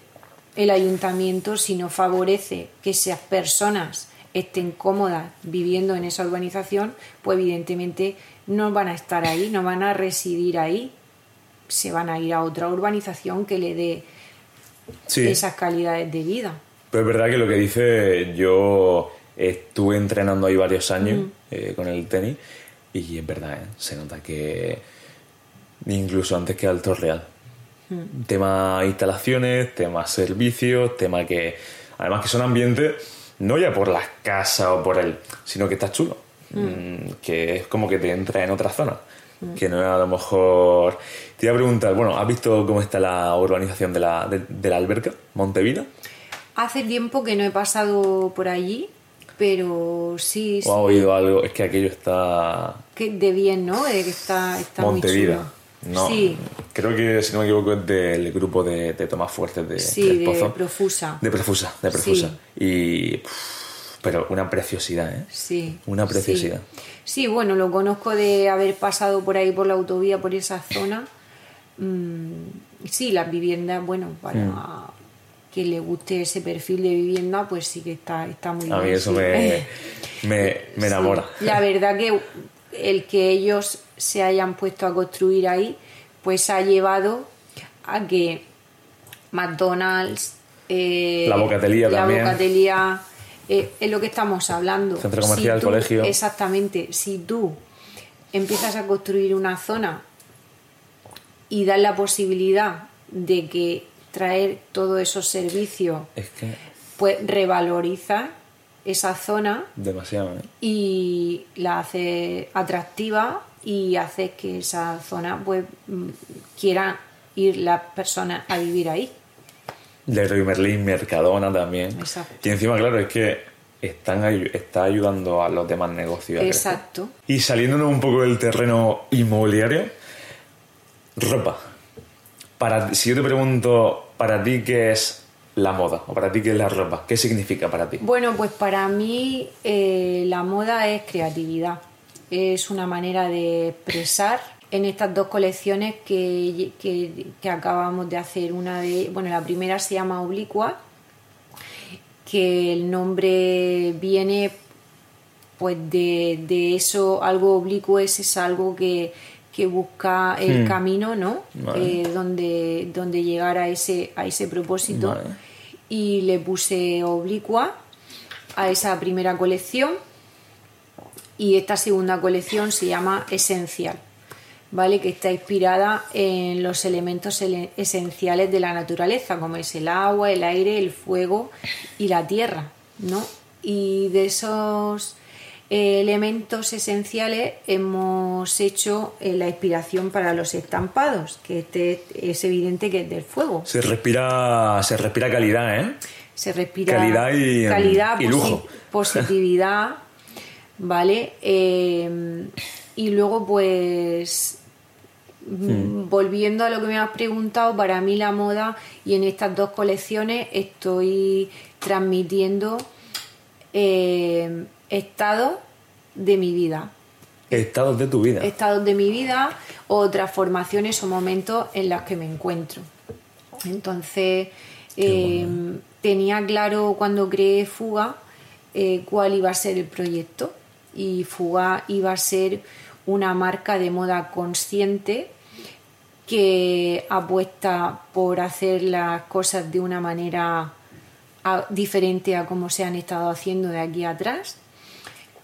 [SPEAKER 2] el ayuntamiento, si no favorece que esas personas estén cómodas viviendo en esa urbanización, pues evidentemente no van a estar ahí, no van a residir ahí, se van a ir a otra urbanización que le dé
[SPEAKER 1] Sí.
[SPEAKER 2] esas calidades de vida.
[SPEAKER 1] Pero es verdad que lo que dice, yo estuve entrenando ahí varios años eh, con el tenis y es verdad, ¿eh? se nota que incluso antes que Alto Real. Tema instalaciones, tema servicios, tema que además que son ambientes no ya por las casas o por el, sino que está chulo, Mm, que es como que te entra en otra zona. Que no es a lo mejor. Te iba a preguntar, bueno, ¿has visto cómo está la urbanización de la, de, de la alberca, Montevida?
[SPEAKER 2] Hace tiempo que no he pasado por allí, pero sí, sí
[SPEAKER 1] ¿O ha oído algo? Es que aquello está.
[SPEAKER 2] que de bien, ¿no? Que está, está muy
[SPEAKER 1] Montevida.
[SPEAKER 2] chulo.
[SPEAKER 1] No,
[SPEAKER 2] Sí,
[SPEAKER 1] creo que si no me equivoco es del grupo de, de Tomás Fuertes de,
[SPEAKER 2] sí, de
[SPEAKER 1] Pozo.
[SPEAKER 2] profusa.
[SPEAKER 1] De Profusa, de Profusa. Y. pff, pero una preciosidad, ¿eh?
[SPEAKER 2] Sí.
[SPEAKER 1] Una preciosidad.
[SPEAKER 2] Sí. Sí, bueno, lo conozco de haber pasado por ahí por la autovía, por esa zona. mm, sí, las viviendas, bueno, para que le guste ese perfil de vivienda, pues sí que está, está muy
[SPEAKER 1] A
[SPEAKER 2] bien.
[SPEAKER 1] mí eso
[SPEAKER 2] sí.
[SPEAKER 1] me, <laughs> me, me enamora.
[SPEAKER 2] La verdad que el que ellos se hayan puesto a construir ahí, pues ha llevado a que McDonald's, eh,
[SPEAKER 1] La Bocatelía
[SPEAKER 2] la
[SPEAKER 1] también.
[SPEAKER 2] Bocatelía, eh, es lo que estamos hablando.
[SPEAKER 1] Centro comercial,
[SPEAKER 2] tú-
[SPEAKER 1] colegio.
[SPEAKER 2] Exactamente. Si tú empiezas a construir una zona y das la posibilidad de que traer todos esos servicios,
[SPEAKER 1] Es que
[SPEAKER 2] pues revaloriza esa zona
[SPEAKER 1] demasiado, ¿eh?
[SPEAKER 2] y la hace atractiva y hace que esa zona pues mm, quieran ir las personas a vivir ahí.
[SPEAKER 1] Leroy Merlin, Mercadona también.
[SPEAKER 2] Exacto.
[SPEAKER 1] Y encima, claro, es que están está ayudando a los demás negocios.
[SPEAKER 2] Exacto.
[SPEAKER 1] Y saliéndonos un poco del terreno inmobiliario, ropa. Para, si yo te pregunto, para ti, ¿qué es la moda? O para ti, ¿qué es la ropa? ¿Qué significa para ti?
[SPEAKER 2] Bueno, pues para mí eh, la moda es creatividad. Es una manera de expresar en estas dos colecciones que, que- que acabamos de hacer. Una de, bueno, la primera se llama Oblicua, que el nombre viene pues de, de eso, algo oblicuo es, es algo que, que busca el camino, ¿no?
[SPEAKER 1] Vale.
[SPEAKER 2] Eh, donde, donde llegar a ese, a ese propósito.
[SPEAKER 1] Vale.
[SPEAKER 2] Y le puse oblicua a esa primera colección. Y esta segunda colección se llama Esencial, ¿vale? Que está inspirada en los elementos ele- esenciales de la naturaleza, como es el agua, el aire, el fuego y la tierra, ¿no? Y de esos eh, elementos esenciales hemos hecho eh, la inspiración para los estampados, que este es evidente que es del fuego.
[SPEAKER 1] Se respira, se respira calidad, ¿eh?
[SPEAKER 2] Se respira
[SPEAKER 1] Calidad y,
[SPEAKER 2] calidad,
[SPEAKER 1] y
[SPEAKER 2] posi-
[SPEAKER 1] lujo.
[SPEAKER 2] positividad, ¿vale? Eh, y luego, pues, mm, volviendo a lo que me has preguntado, para mí la moda y en estas dos colecciones estoy transmitiendo eh, estados de mi vida.
[SPEAKER 1] Estados de tu vida.
[SPEAKER 2] Estados de mi vida o transformaciones o momentos en los que me encuentro. Entonces, eh, tenía claro cuando creé Fuga eh, cuál iba a ser el proyecto y Fuga iba a ser una marca de moda consciente que apuesta por hacer las cosas de una manera diferente a como se han estado haciendo de aquí atrás.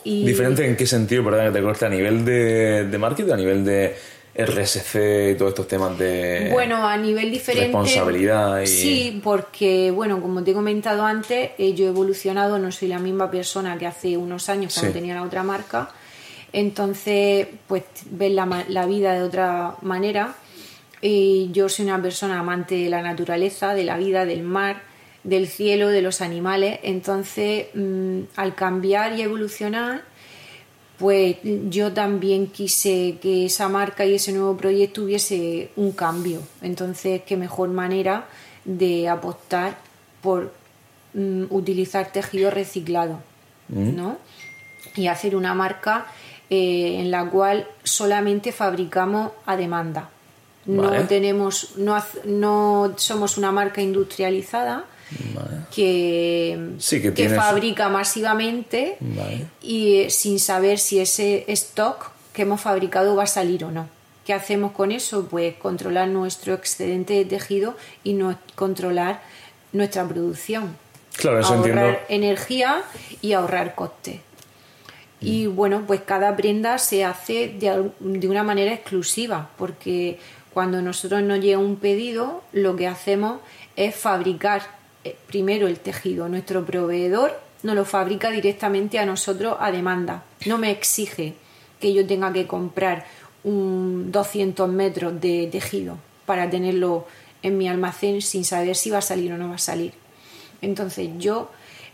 [SPEAKER 2] Y
[SPEAKER 1] ¿Diferente en qué sentido, perdón que te corte? ¿A nivel de, de marketing? ¿A nivel de RSC y todos estos temas de
[SPEAKER 2] Bueno, a nivel diferente.
[SPEAKER 1] responsabilidad? Y...
[SPEAKER 2] Sí, porque, bueno, como te he comentado antes, eh, yo he evolucionado, no soy la misma persona que hace unos años cuando
[SPEAKER 1] Sí.
[SPEAKER 2] tenía la otra marca. Entonces, pues ves la, la vida de otra manera. Y yo soy una persona amante de la naturaleza, de la vida, del mar, del cielo, de los animales. Entonces, mm, al cambiar y evolucionar, pues yo también quise que esa marca y ese nuevo proyecto hubiese un cambio. Entonces, qué mejor manera de apostar por mm, utilizar tejido reciclado, ¿no? Y hacer una marca eh, en la cual solamente fabricamos a demanda. No tenemos, no, no somos una marca industrializada
[SPEAKER 1] Vale.
[SPEAKER 2] que,
[SPEAKER 1] Sí, que
[SPEAKER 2] fabrica masivamente
[SPEAKER 1] Vale.
[SPEAKER 2] y eh, sin saber si ese stock que hemos fabricado va a salir o no. ¿Qué hacemos con eso? Pues controlar nuestro excedente de tejido y no controlar nuestra producción.
[SPEAKER 1] Claro, eso
[SPEAKER 2] ahorrar
[SPEAKER 1] entiendo.
[SPEAKER 2] energía y ahorrar coste. Y bueno, pues cada prenda se hace de, de una manera exclusiva, porque cuando nosotros nos llega un pedido, lo que hacemos es fabricar primero el tejido. Nuestro proveedor nos lo fabrica directamente a nosotros a demanda. No me exige que yo tenga que comprar un 200 metros de tejido para tenerlo en mi almacén sin saber si va a salir o no va a salir. Entonces yo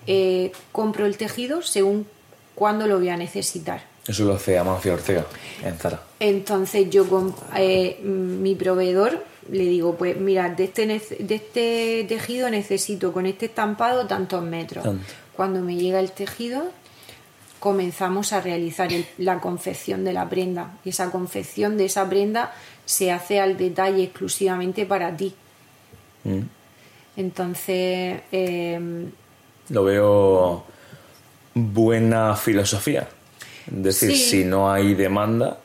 [SPEAKER 2] eh, compro el tejido según cuándo lo voy a necesitar.
[SPEAKER 1] Eso lo hace Amancio Ortega en Zara.
[SPEAKER 2] Entonces yo eh, mi proveedor le digo, pues mira, de este, de este tejido necesito con este estampado tantos metros.
[SPEAKER 1] Tanto.
[SPEAKER 2] Cuando me llega el tejido, comenzamos a realizar el- la confección de la prenda. Y esa confección de esa prenda se hace al detalle exclusivamente para ti.
[SPEAKER 1] Mm.
[SPEAKER 2] Entonces, eh,
[SPEAKER 1] Lo veo buena filosofía. Es decir,
[SPEAKER 2] Sí.
[SPEAKER 1] si no hay demanda,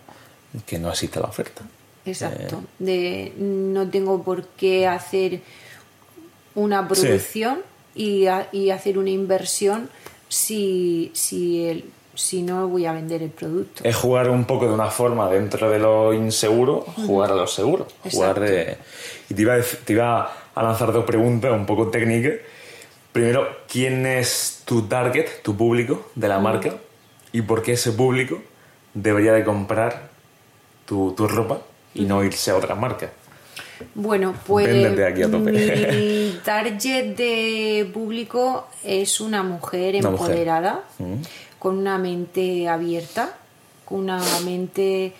[SPEAKER 1] que no exista la oferta.
[SPEAKER 2] Exacto, de no tengo por qué hacer una producción y, a- y hacer una inversión si, si, el- si no voy a vender el producto.
[SPEAKER 1] Es jugar un poco de una forma dentro de lo inseguro, jugar a lo seguro. Jugar de... Y te iba, a, dec- te iba a lanzar dos preguntas un poco técnicas. Primero, ¿quién es tu target, tu público de la marca? ¿Y por qué ese público debería de comprar tu, tu ropa y no irse a otras marcas?
[SPEAKER 2] Bueno, pues
[SPEAKER 1] Véndete aquí a tope.
[SPEAKER 2] mi <laughs> target de público es una mujer
[SPEAKER 1] Una
[SPEAKER 2] empoderada,
[SPEAKER 1] Mm.
[SPEAKER 2] con una mente abierta, con una mente,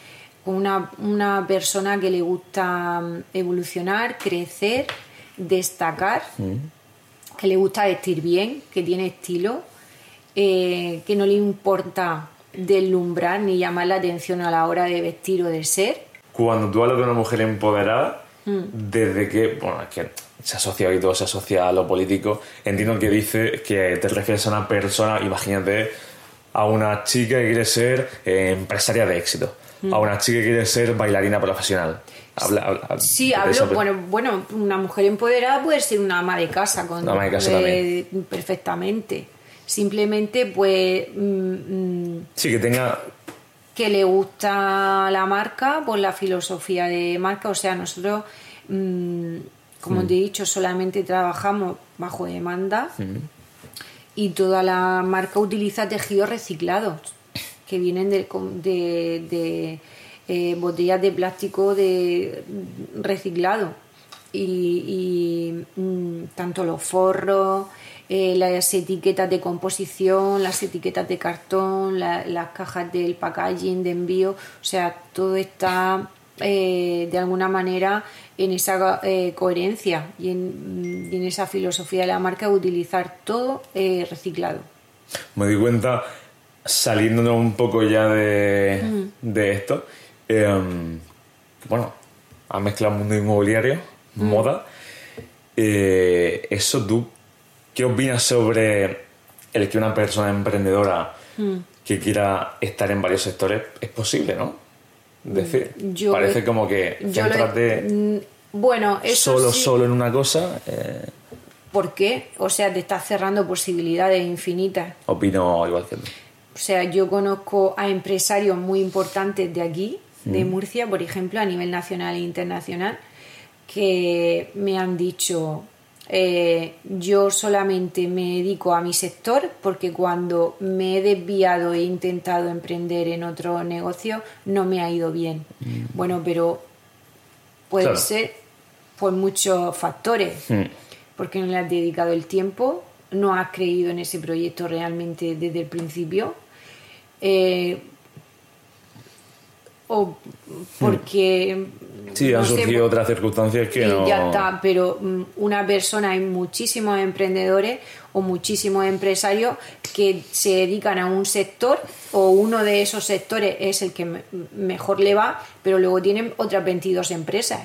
[SPEAKER 2] con una, una persona que le gusta mm, evolucionar, crecer, destacar, que le gusta vestir bien, que tiene estilo, eh, que no le importa deslumbrar ni llamar la atención a la hora de vestir o de ser.
[SPEAKER 1] Cuando tú hablas de una mujer empoderada,
[SPEAKER 2] Mm.
[SPEAKER 1] desde que, bueno, es que se asocia y todo se asocia a lo político, entiendo que dice que te refieres a una persona, imagínate, a una chica que quiere ser eh, empresaria de éxito,
[SPEAKER 2] Mm.
[SPEAKER 1] a una chica que quiere ser bailarina profesional. Habla, habla-
[SPEAKER 2] Sí, hablo,
[SPEAKER 1] eso,
[SPEAKER 2] bueno, bueno, una mujer empoderada puede ser una ama de casa, con,
[SPEAKER 1] ama de casa
[SPEAKER 2] eh, perfectamente. Simplemente, pues, mm, mm,
[SPEAKER 1] Sí, que tenga...
[SPEAKER 2] que le gusta la marca, pues la filosofía de marca. O sea, nosotros, mm, como te he dicho, solamente trabajamos bajo demanda y toda la marca utiliza tejidos reciclados que vienen de, de- de, eh, botellas de plástico de reciclado. Y, y, mm, tanto los forros eh, las etiquetas de composición las etiquetas de cartón la- las cajas del packaging de envío o sea todo está eh, de alguna manera en esa eh, coherencia y en, y en esa filosofía de la marca de utilizar todo eh, reciclado
[SPEAKER 1] Me di cuenta, saliéndonos un poco ya de,
[SPEAKER 2] Mm.
[SPEAKER 1] de esto, em, bueno, ha mezclado mundo inmobiliario,
[SPEAKER 2] Mm.
[SPEAKER 1] moda. Eso tú, ¿qué opinas sobre el que una persona emprendedora
[SPEAKER 2] Mm.
[SPEAKER 1] que quiera estar en varios sectores es posible, no? Es decir,
[SPEAKER 2] Mm, Yo
[SPEAKER 1] parece
[SPEAKER 2] lo-
[SPEAKER 1] como que
[SPEAKER 2] lo-
[SPEAKER 1] céntrate
[SPEAKER 2] mm, bueno, eso
[SPEAKER 1] solo,
[SPEAKER 2] sí,
[SPEAKER 1] solo en una cosa. eh,
[SPEAKER 2] ¿Por qué? O sea, te estás cerrando posibilidades infinitas.
[SPEAKER 1] opino igual que tú.
[SPEAKER 2] O sea, yo conozco a empresarios muy importantes de aquí, de Murcia, por ejemplo, a nivel nacional e internacional, que me han dicho, eh, yo solamente me dedico a mi sector porque cuando me he desviado e intentado emprender en otro negocio no me ha ido bien. Bueno, pero puede
[SPEAKER 1] Claro.
[SPEAKER 2] ser por muchos factores
[SPEAKER 1] Hmm.
[SPEAKER 2] porque no le has dedicado el tiempo, no has creído en ese proyecto realmente desde el principio, eh, o porque...
[SPEAKER 1] Sí,
[SPEAKER 2] no
[SPEAKER 1] han
[SPEAKER 2] sé,
[SPEAKER 1] surgido otras circunstancias que no.
[SPEAKER 2] ya está, pero mm, una persona, hay muchísimos emprendedores o muchísimos empresarios que se dedican a un sector o uno de esos sectores es el que me- mejor le va, pero luego tienen otras 22 empresas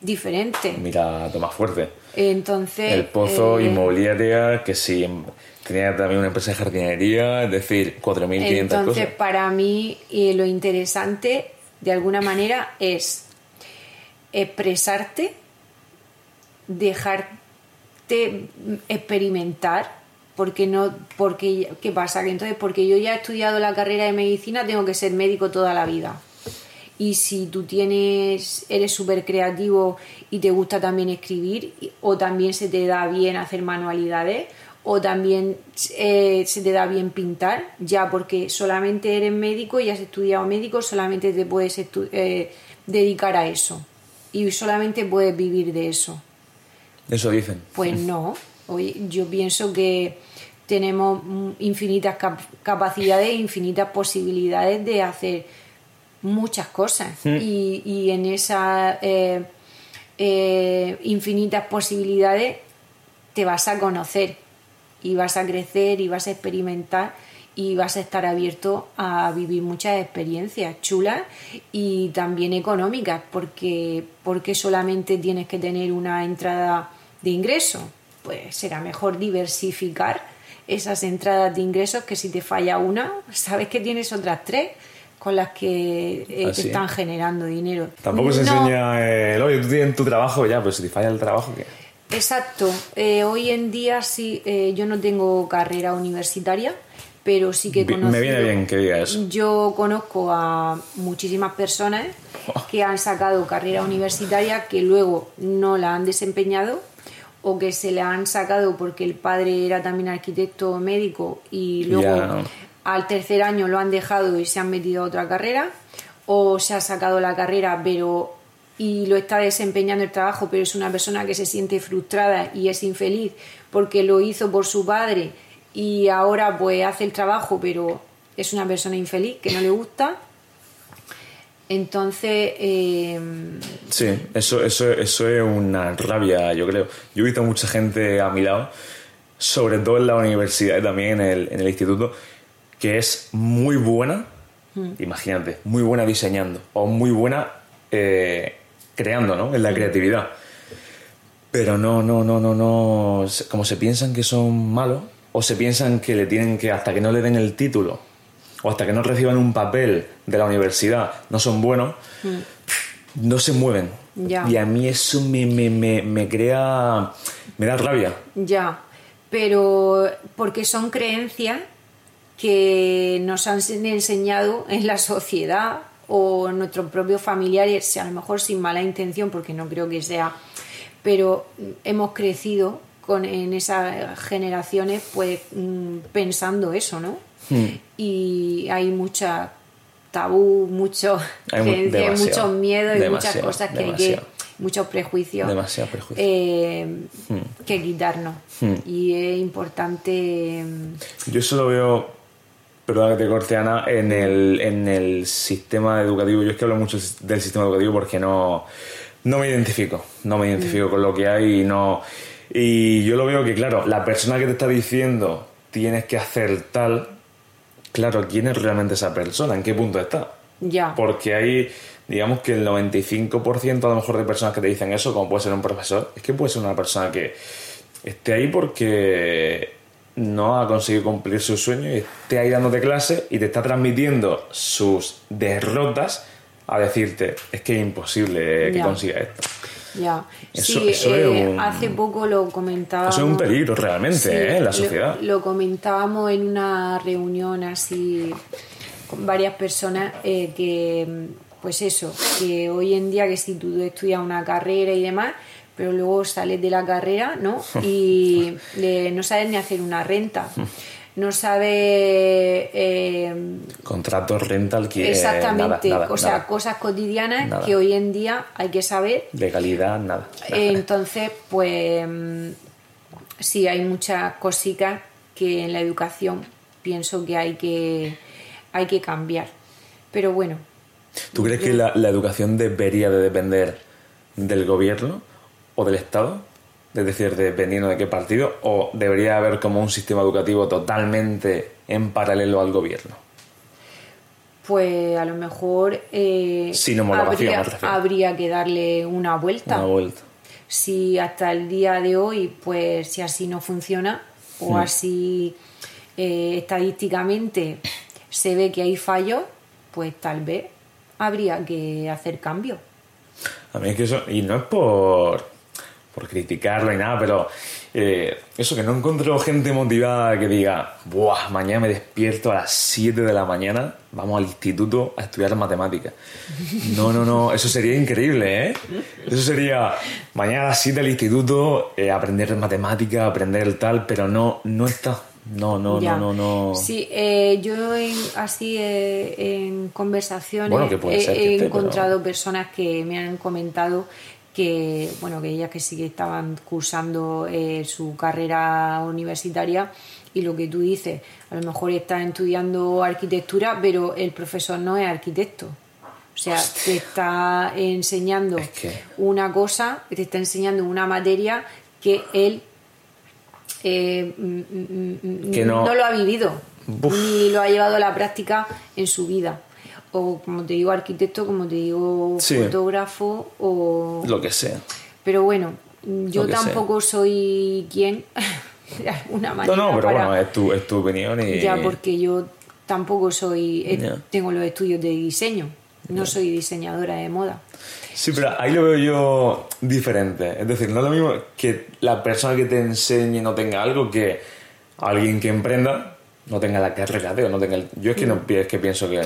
[SPEAKER 2] diferentes.
[SPEAKER 1] Mira, toma fuerte.
[SPEAKER 2] Entonces...
[SPEAKER 1] El pozo
[SPEAKER 2] eh,
[SPEAKER 1] inmobiliaria, que sí, tenía también una empresa de jardinería, es decir, 4.500
[SPEAKER 2] Entonces,
[SPEAKER 1] cosas.
[SPEAKER 2] para mí, eh, lo interesante, de alguna manera, es expresarte, dejarte experimentar, porque no, porque, ¿qué pasa? Que entonces, porque yo ya he estudiado la carrera de medicina, tengo que ser médico toda la vida. Y si tú tienes, eres súper creativo y te gusta también escribir, o también se te da bien hacer manualidades, o también eh, se te da bien pintar, ya porque solamente eres médico y has estudiado médico, solamente te puedes eh, dedicar a eso. Y solamente puedes vivir de eso.
[SPEAKER 1] Eso dicen.
[SPEAKER 2] Pues no, Oye, yo pienso que tenemos mm, infinitas cap- capacidades, infinitas posibilidades de hacer muchas cosas y, y en esas eh, infinitas posibilidades te vas a conocer y vas a crecer y vas a experimentar y vas a estar abierto a vivir muchas experiencias chulas y también económicas, porque, porque solamente tienes que tener una entrada de ingreso. Pues será mejor diversificar esas entradas de ingresos que si te falla una, sabes que tienes otras tres con las que eh, te están generando dinero.
[SPEAKER 1] Tampoco se enseña el, oye, tú tienes tu trabajo ya, pero si te falla el trabajo, ¿qué?
[SPEAKER 2] Exacto. Eh, hoy en día sí, eh, yo no tengo carrera universitaria, pero sí que conozco.
[SPEAKER 1] Me viene bien que diga eso.
[SPEAKER 2] Yo conozco a muchísimas personas que han sacado carrera universitaria que luego no la han desempeñado o que se la han sacado porque el padre era también arquitecto médico y luego al tercer año lo han dejado y se han metido a otra carrera o se ha sacado la carrera pero y lo está desempeñando el trabajo pero es una persona que se siente frustrada y es infeliz porque lo hizo por su padre y ahora pues hace el trabajo, pero es una persona infeliz que no le gusta. Entonces... Eh,
[SPEAKER 1] sí, eso, eso, eso es una rabia, yo creo. Yo he visto mucha gente a mi lado, sobre todo en la universidad y también en el, en el instituto, que es muy buena, mm. imagínate, muy buena diseñando o muy buena eh, creando, ¿no? En la creatividad. Pero no, no, no, no, no. Como se piensan que son malos, o se piensan que le tienen que, hasta que no le den el título, o hasta que no reciban un papel de la universidad, no son buenos, mm. no se mueven. Y a mí eso me, me, me, me crea, me da rabia.
[SPEAKER 2] Ya, pero porque son creencias que nos han enseñado en la sociedad o nuestros propios familiares, a lo mejor sin mala intención, porque no creo que sea, pero hemos crecido con, en esas generaciones pues mm, pensando eso, ¿no? Hmm. Y hay mucha tabú, mucho muchos miedos y muchas cosas que hay que muchos prejuicios, eh, hmm. que quitarnos. Hmm. Y es importante.
[SPEAKER 1] Mm, Yo eso lo veo, perdona que te corte Ana, en el, en el sistema educativo. Yo es que hablo mucho del sistema educativo porque no, no me identifico. No me identifico con lo que hay y no. Y yo lo veo que, claro, la persona que te está diciendo tienes que hacer tal, claro, ¿quién es realmente esa persona? ¿En qué punto está?
[SPEAKER 2] Ya.
[SPEAKER 1] Porque hay, digamos que el 95% a lo mejor de personas que te dicen eso, como puede ser un profesor, es que puede ser una persona que esté ahí porque no ha conseguido cumplir su sueño y esté ahí dándote clase y te está transmitiendo sus derrotas a decirte, es que es imposible que consiga esto.
[SPEAKER 2] Ya, sí, eh, hace poco lo comentábamos.
[SPEAKER 1] Eso es un peligro realmente ¿eh? en la sociedad.
[SPEAKER 2] Lo, comentábamos en una reunión así con varias personas eh, que, pues eso, que hoy en día que si tú estudias una carrera y demás, pero luego sales de la carrera, ¿no? <laughs> Y no sabes ni hacer una renta no sabe... Eh,
[SPEAKER 1] Contratos, rental, que
[SPEAKER 2] Exactamente, o sea, cosas cotidianas que hoy en día hay que saber.
[SPEAKER 1] Legalidad, nada.
[SPEAKER 2] Entonces, pues sí, hay muchas cositas que en la educación pienso que hay que, hay que cambiar. Pero bueno.
[SPEAKER 1] ¿Tú crees que la, la educación debería de depender del gobierno o del Estado? es decir, dependiendo de qué partido, o debería haber como un sistema educativo totalmente en paralelo al gobierno?
[SPEAKER 2] Pues a lo mejor eh, habría, habría, que darle una vuelta.
[SPEAKER 1] Una vuelta.
[SPEAKER 2] Si hasta el día de hoy, pues si así no funciona, o hmm. así eh, estadísticamente se ve que hay fallos, pues tal vez habría que hacer cambio.
[SPEAKER 1] A mí es que eso, y no es por, por criticarlo y nada, pero eh, eso que no encuentro gente motivada que diga, Buah, mañana me despierto a las 7 de la mañana, vamos al instituto a estudiar matemáticas. No, no, no, eso sería increíble, ¿eh? Eso sería mañana a las 7 al instituto, eh, aprender matemáticas, aprender el tal, pero no, no está. No, no, no, no, no.
[SPEAKER 2] Sí, eh, yo así en conversaciones he, encontrado personas que me han comentado que bueno que ellas que sí que estaban cursando eh, su carrera universitaria. Y lo que tú dices a lo mejor están estudiando arquitectura pero el profesor no es arquitecto. O sea te está enseñando una cosa te está enseñando una materia que él eh, mm, mm, mm, no, lo ha vivido ni lo ha llevado a la práctica en su vida. O como te digo, arquitecto, como te digo,
[SPEAKER 1] Sí.
[SPEAKER 2] fotógrafo, o...
[SPEAKER 1] Lo que sea.
[SPEAKER 2] Pero bueno, yo tampoco soy quien, <laughs> de alguna
[SPEAKER 1] No,
[SPEAKER 2] manera.
[SPEAKER 1] no, pero
[SPEAKER 2] para-
[SPEAKER 1] bueno, es tu, es tu opinión y...
[SPEAKER 2] Ya, porque yo tampoco soy. eh. Tengo los estudios de diseño. No soy diseñadora de moda.
[SPEAKER 1] Sí, pero ahí lo veo yo diferente. Es decir, no es lo mismo que la persona que te enseñe no tenga algo que alguien que emprenda no tenga la carrera de o no tenga el- Yo es que no pi- es que pienso que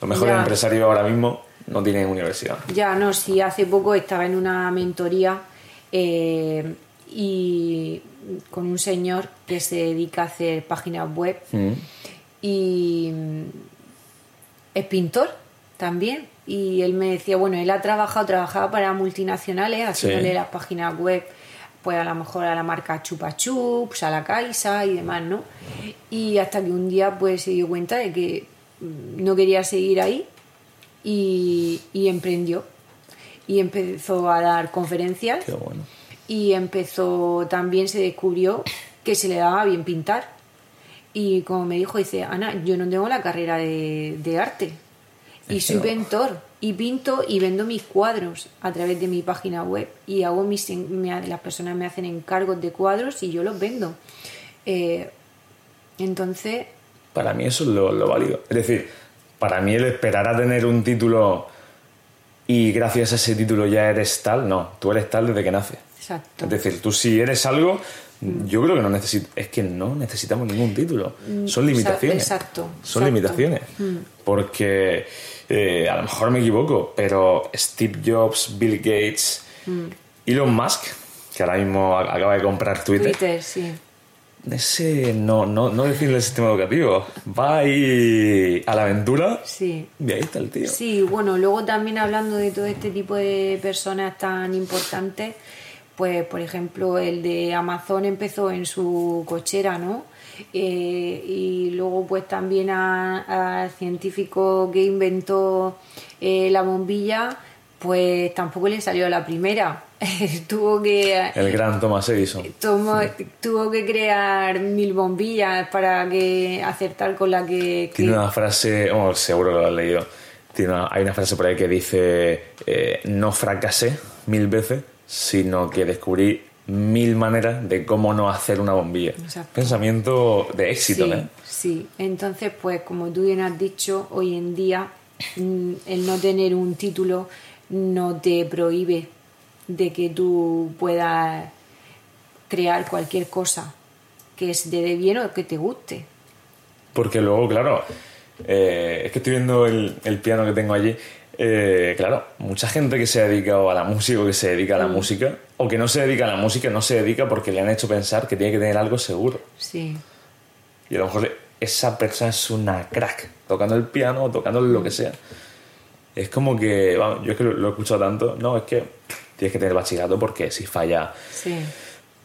[SPEAKER 1] los mejores
[SPEAKER 2] Ya.
[SPEAKER 1] empresarios ahora mismo no tienen universidad.
[SPEAKER 2] Ya, no, sí, hace poco estaba en una mentoría eh, y con un señor que se dedica a hacer páginas web
[SPEAKER 1] Mm.
[SPEAKER 2] y es pintor también. Y él me decía, bueno, él ha trabajado, trabajaba para multinacionales, haciéndole
[SPEAKER 1] Sí.
[SPEAKER 2] las páginas web, pues a lo mejor a la marca Chupa Chups, a la Caixa y demás, ¿no? Y hasta que un día pues se dio cuenta de que no quería seguir ahí y, y emprendió. Y empezó a dar conferencias
[SPEAKER 1] Qué bueno.
[SPEAKER 2] y empezó también se descubrió que se le daba bien pintar y como me dijo dice Ana yo no tengo la carrera de, de arte y soy pintor y pinto y vendo mis cuadros a través de mi página web y hago mis me las personas me hacen encargos de cuadros y yo los vendo Eh, entonces
[SPEAKER 1] Para mí eso es lo, lo válido. Es decir, para mí el esperar a tener un título y gracias a ese título ya eres tal, no, tú eres tal desde que naces.
[SPEAKER 2] exacto
[SPEAKER 1] Es decir, tú si eres algo, yo creo que no necesito, es que no necesitamos ningún título. Son
[SPEAKER 2] Mm,
[SPEAKER 1] limitaciones.
[SPEAKER 2] exacto,
[SPEAKER 1] Son
[SPEAKER 2] exacto. Mm.
[SPEAKER 1] limitaciones. Porque eh, a lo mejor me equivoco, pero Steve Jobs, Bill Gates,
[SPEAKER 2] Mm.
[SPEAKER 1] Elon Musk, que ahora mismo acaba de comprar Twitter,
[SPEAKER 2] Twitter sí
[SPEAKER 1] ese no, no, no decirle el sistema educativo. Va ahí a la aventura
[SPEAKER 2] sí
[SPEAKER 1] y ahí está el tío.
[SPEAKER 2] Sí, bueno, luego también hablando de todo este tipo de personas tan importantes, pues por ejemplo el de Amazon empezó en su cochera, ¿no? Eh, y luego pues también al científico que inventó eh, la bombilla, pues tampoco le salió a la primera. <laughs> Tuvo que
[SPEAKER 1] El gran Thomas Edison.
[SPEAKER 2] tomó- tuvo que crear mil bombillas para que acertar con la que, que-
[SPEAKER 1] Tiene una frase, oh, seguro que lo has leído. Tiene una- hay una frase por ahí que dice: eh, No fracasé mil veces, sino que descubrí mil maneras de cómo no hacer una bombilla.
[SPEAKER 2] Exacto.
[SPEAKER 1] Pensamiento de éxito,
[SPEAKER 2] sí,
[SPEAKER 1] ¿eh?
[SPEAKER 2] Sí, entonces pues como tú bien has dicho, hoy en día mm, el no tener un título no te prohíbe de que tú puedas crear cualquier cosa que se te dé bien o que te guste.
[SPEAKER 1] Porque luego, claro, eh, es que estoy viendo el, el piano que tengo allí. eh, claro, mucha gente que se ha dedicado a la música o que se dedica a
[SPEAKER 2] Mm.
[SPEAKER 1] la música, o que no se dedica a la música, no se dedica porque le han hecho pensar que tiene que tener algo seguro.
[SPEAKER 2] Sí,
[SPEAKER 1] Y a lo mejor esa persona es una crack, tocando el piano o tocando lo que sea. Es como que, vamos, yo es que lo, lo he escuchado tanto, no, es que tienes que tener bachillerato porque si falla,
[SPEAKER 2] sí,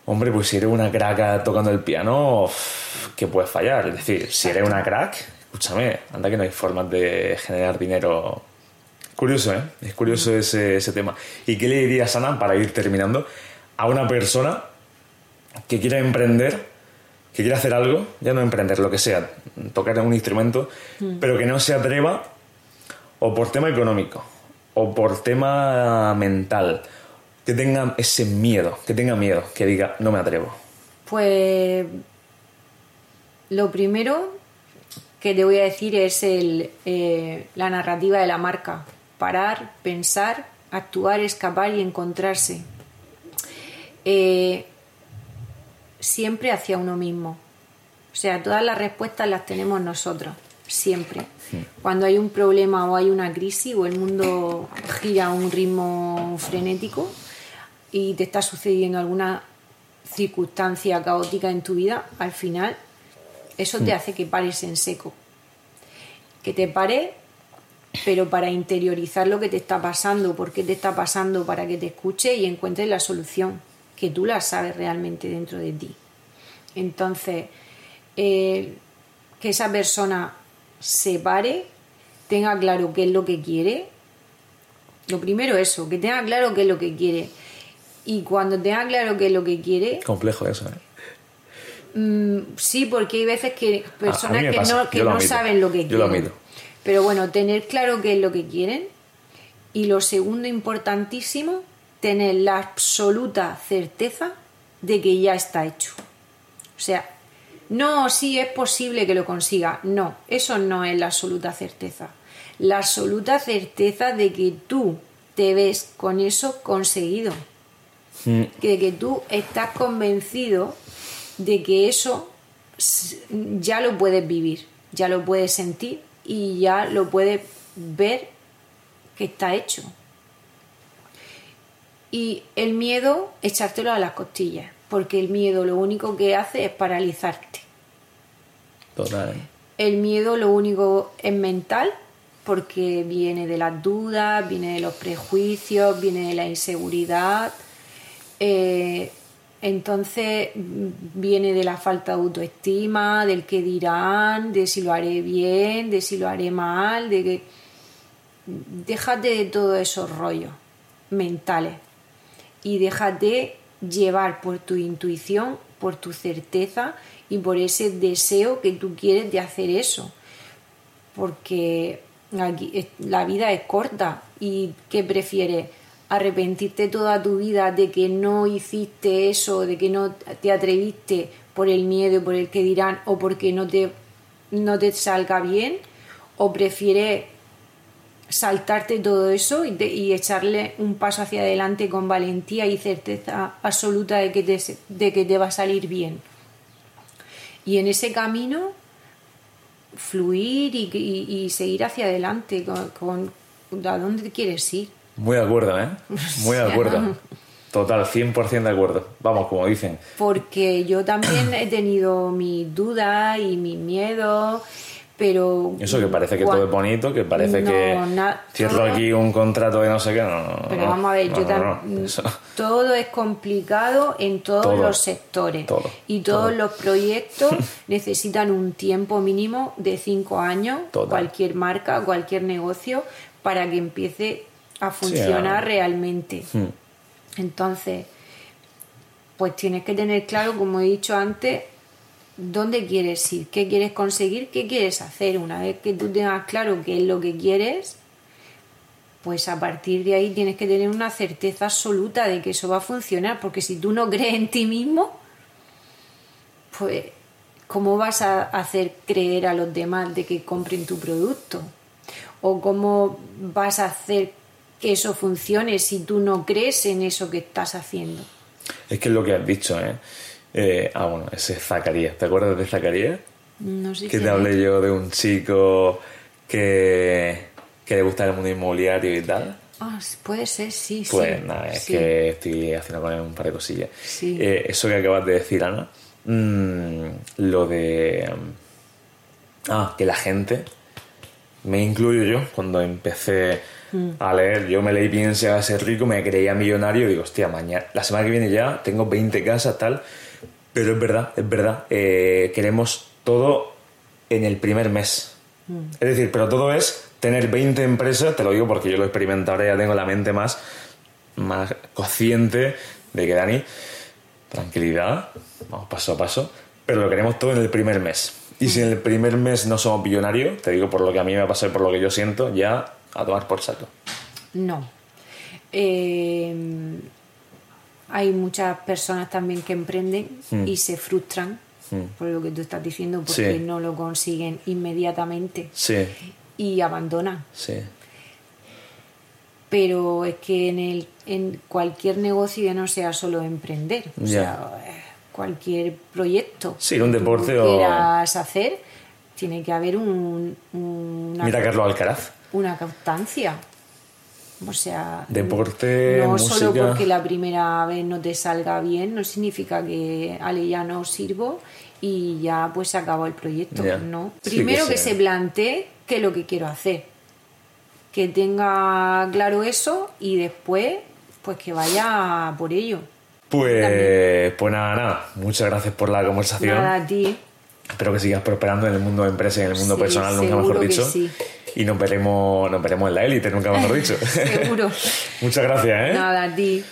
[SPEAKER 1] hombre, pues si eres una crack tocando el piano, ¿qué puedes fallar? Es decir, si eres una crack, escúchame, anda que no hay formas de generar dinero. Curioso, ¿eh? Es curioso ese, ese tema. ¿Y qué le dirías, Ana, para ir terminando, a una persona que quiera emprender, que quiera hacer algo, ya no emprender, lo que sea, tocar un instrumento, pero que no se atreva o por tema económico o por tema mental, que tenga ese miedo, que tenga miedo, que diga, no me atrevo.
[SPEAKER 2] Pues lo primero que te voy a decir es el, eh, la narrativa de la marca. Parar, pensar, actuar, escapar y encontrarse. Eh, siempre hacia uno mismo. O sea, todas las respuestas las tenemos nosotros, siempre. Cuando hay un problema o hay una crisis o el mundo gira a un ritmo frenético y te está sucediendo alguna circunstancia caótica en tu vida, al final eso te hace que pares en seco. Que te pares, pero para interiorizar lo que te está pasando, por qué te está pasando, para que te escuche y encuentres la solución, que tú la sabes realmente dentro de ti. Entonces, eh, que esa persona se pare, tenga claro qué es lo que quiere. Lo primero eso, que tenga claro qué es lo que quiere. Y cuando tenga claro qué es lo que quiere,
[SPEAKER 1] Complejo eso, ¿eh?
[SPEAKER 2] Mm, sí, porque hay veces que personas
[SPEAKER 1] a mí me
[SPEAKER 2] que
[SPEAKER 1] pasa,
[SPEAKER 2] no, que
[SPEAKER 1] lo
[SPEAKER 2] saben lo que
[SPEAKER 1] yo lo
[SPEAKER 2] quieren.
[SPEAKER 1] admito.
[SPEAKER 2] Pero bueno, tener claro qué es lo que quieren. Y lo segundo importantísimo, tener la absoluta certeza de que ya está hecho. O sea, no, sí es posible que lo consiga. No, eso no es la absoluta certeza. La absoluta certeza de que tú te ves con eso conseguido.
[SPEAKER 1] Mm,
[SPEAKER 2] De que tú estás convencido de que eso ya lo puedes vivir, ya lo puedes sentir y ya lo puedes ver que está hecho. Y el miedo, echártelo a las costillas, porque el miedo lo único que hace es paralizarte.
[SPEAKER 1] Total.
[SPEAKER 2] El miedo lo único es mental, porque viene de las dudas, viene de los prejuicios, viene de la inseguridad. eh, entonces mm, viene de la falta de autoestima, del que dirán, de si lo haré bien, de si lo haré mal, de que déjate de todos esos rollos mentales y déjate llevar por tu intuición, por tu certeza y por ese deseo que tú quieres de hacer eso. Porque la vida es corta y ¿qué prefieres? Arrepentirte toda tu vida de que no hiciste eso, de que no te atreviste por el miedo, por el que dirán o porque no te, no te salga bien, o prefieres saltarte todo eso y, te- y echarle un paso hacia adelante con valentía y certeza absoluta de que te, de que te va a salir bien. Y en ese camino fluir y, y- y seguir hacia adelante con, con- a dónde quieres ir.
[SPEAKER 1] Muy de acuerdo, ¿eh? <laughs> Muy de acuerdo. Total, 100% de acuerdo. Vamos, como dicen.
[SPEAKER 2] Porque yo también he tenido mis dudas y mis miedos, pero...
[SPEAKER 1] Eso que parece que todo es bonito, que parece
[SPEAKER 2] No,
[SPEAKER 1] que
[SPEAKER 2] na-
[SPEAKER 1] cierro aquí un contrato de no sé qué. No, no,
[SPEAKER 2] Pero vamos a ver, yo
[SPEAKER 1] no,
[SPEAKER 2] tam-
[SPEAKER 1] no, eso- <laughs>
[SPEAKER 2] todo es complicado en todos
[SPEAKER 1] Todo,
[SPEAKER 2] los sectores
[SPEAKER 1] todo,
[SPEAKER 2] y todos
[SPEAKER 1] todo.
[SPEAKER 2] los proyectos <laughs> necesitan un tiempo mínimo de cinco años,
[SPEAKER 1] Total.
[SPEAKER 2] cualquier marca, cualquier negocio, para que empiece a funcionar realmente.
[SPEAKER 1] Hmm.
[SPEAKER 2] Entonces, pues tienes que tener claro, como he dicho antes, dónde quieres ir, qué quieres conseguir, qué quieres hacer. Una vez que tú tengas claro qué es lo que quieres, pues a partir de ahí tienes que tener una certeza absoluta de que eso va a funcionar, porque si tú no <laughs> crees en ti mismo, pues ¿cómo vas a hacer creer a los demás de que compren tu producto? ¿O cómo vas a hacer que eso funcione si tú no crees en eso que estás haciendo?
[SPEAKER 1] Es que es lo que has dicho, ¿eh? Eh, ah, bueno, ese es Zacarías. ¿Te acuerdas de Zacarías?
[SPEAKER 2] No sé
[SPEAKER 1] Que te hablé yo de un chico que, que le gusta el mundo inmobiliario y tal.
[SPEAKER 2] Ah, puede ser, sí,
[SPEAKER 1] Pues
[SPEAKER 2] sí.
[SPEAKER 1] nada, es
[SPEAKER 2] sí.
[SPEAKER 1] que estoy haciendo con él un par de cosillas.
[SPEAKER 2] Sí.
[SPEAKER 1] Eh, eso que acabas de decir, Ana, mm, lo de... mm, ah, que la gente, me incluyo yo, cuando empecé
[SPEAKER 2] Mm.
[SPEAKER 1] a leer, yo me leí Piense a ser rico, me creía millonario, digo, hostia, mañana, la semana que viene ya tengo 20 casas, tal, pero es verdad, es verdad, eh, queremos todo en el primer mes.
[SPEAKER 2] Mm.
[SPEAKER 1] Es decir, pero todo es tener 20 empresas, te lo digo porque yo lo experimenté ahora, ya tengo la mente más, más consciente de que Dani, tranquilidad, vamos paso a paso, pero lo queremos todo en el primer mes. Y si en el primer mes no somos billonarios, te digo por lo que a mí me ha pasado y por lo que yo siento, ya a tomar por saco.
[SPEAKER 2] No. Eh, hay muchas personas también que emprenden y se frustran por lo que tú estás diciendo porque
[SPEAKER 1] Sí.
[SPEAKER 2] no lo consiguen inmediatamente
[SPEAKER 1] Sí,
[SPEAKER 2] y abandonan.
[SPEAKER 1] sí,
[SPEAKER 2] Pero es que en, el, en cualquier negocio ya no sea solo emprender, o sea, cualquier proyecto
[SPEAKER 1] Sí, un
[SPEAKER 2] que tú
[SPEAKER 1] deporte o-
[SPEAKER 2] quieras hacer, tiene que haber un, una,
[SPEAKER 1] Mira Carlos Alcaraz.
[SPEAKER 2] una constancia. O sea,
[SPEAKER 1] Deporte,
[SPEAKER 2] no solo porque la primera vez no te salga bien, no significa que Ale ya no sirvo y ya pues se acabó el proyecto. No.
[SPEAKER 1] Sí,
[SPEAKER 2] Primero
[SPEAKER 1] que
[SPEAKER 2] que,
[SPEAKER 1] se-
[SPEAKER 2] plantee qué es lo que quiero hacer. Que tenga claro eso y después pues que vaya por ello.
[SPEAKER 1] Pues, pues nada, nada. Muchas gracias por la conversación.
[SPEAKER 2] Nada a ti.
[SPEAKER 1] Espero que sigas prosperando en el mundo de empresa y en el mundo
[SPEAKER 2] Sí,
[SPEAKER 1] personal, nunca mejor
[SPEAKER 2] que
[SPEAKER 1] dicho.
[SPEAKER 2] sí.
[SPEAKER 1] Y nos veremos, nos veremos en la élite, nunca mejor dicho. <laughs>
[SPEAKER 2] Seguro.
[SPEAKER 1] Muchas gracias, ¿eh?
[SPEAKER 2] Nada a ti.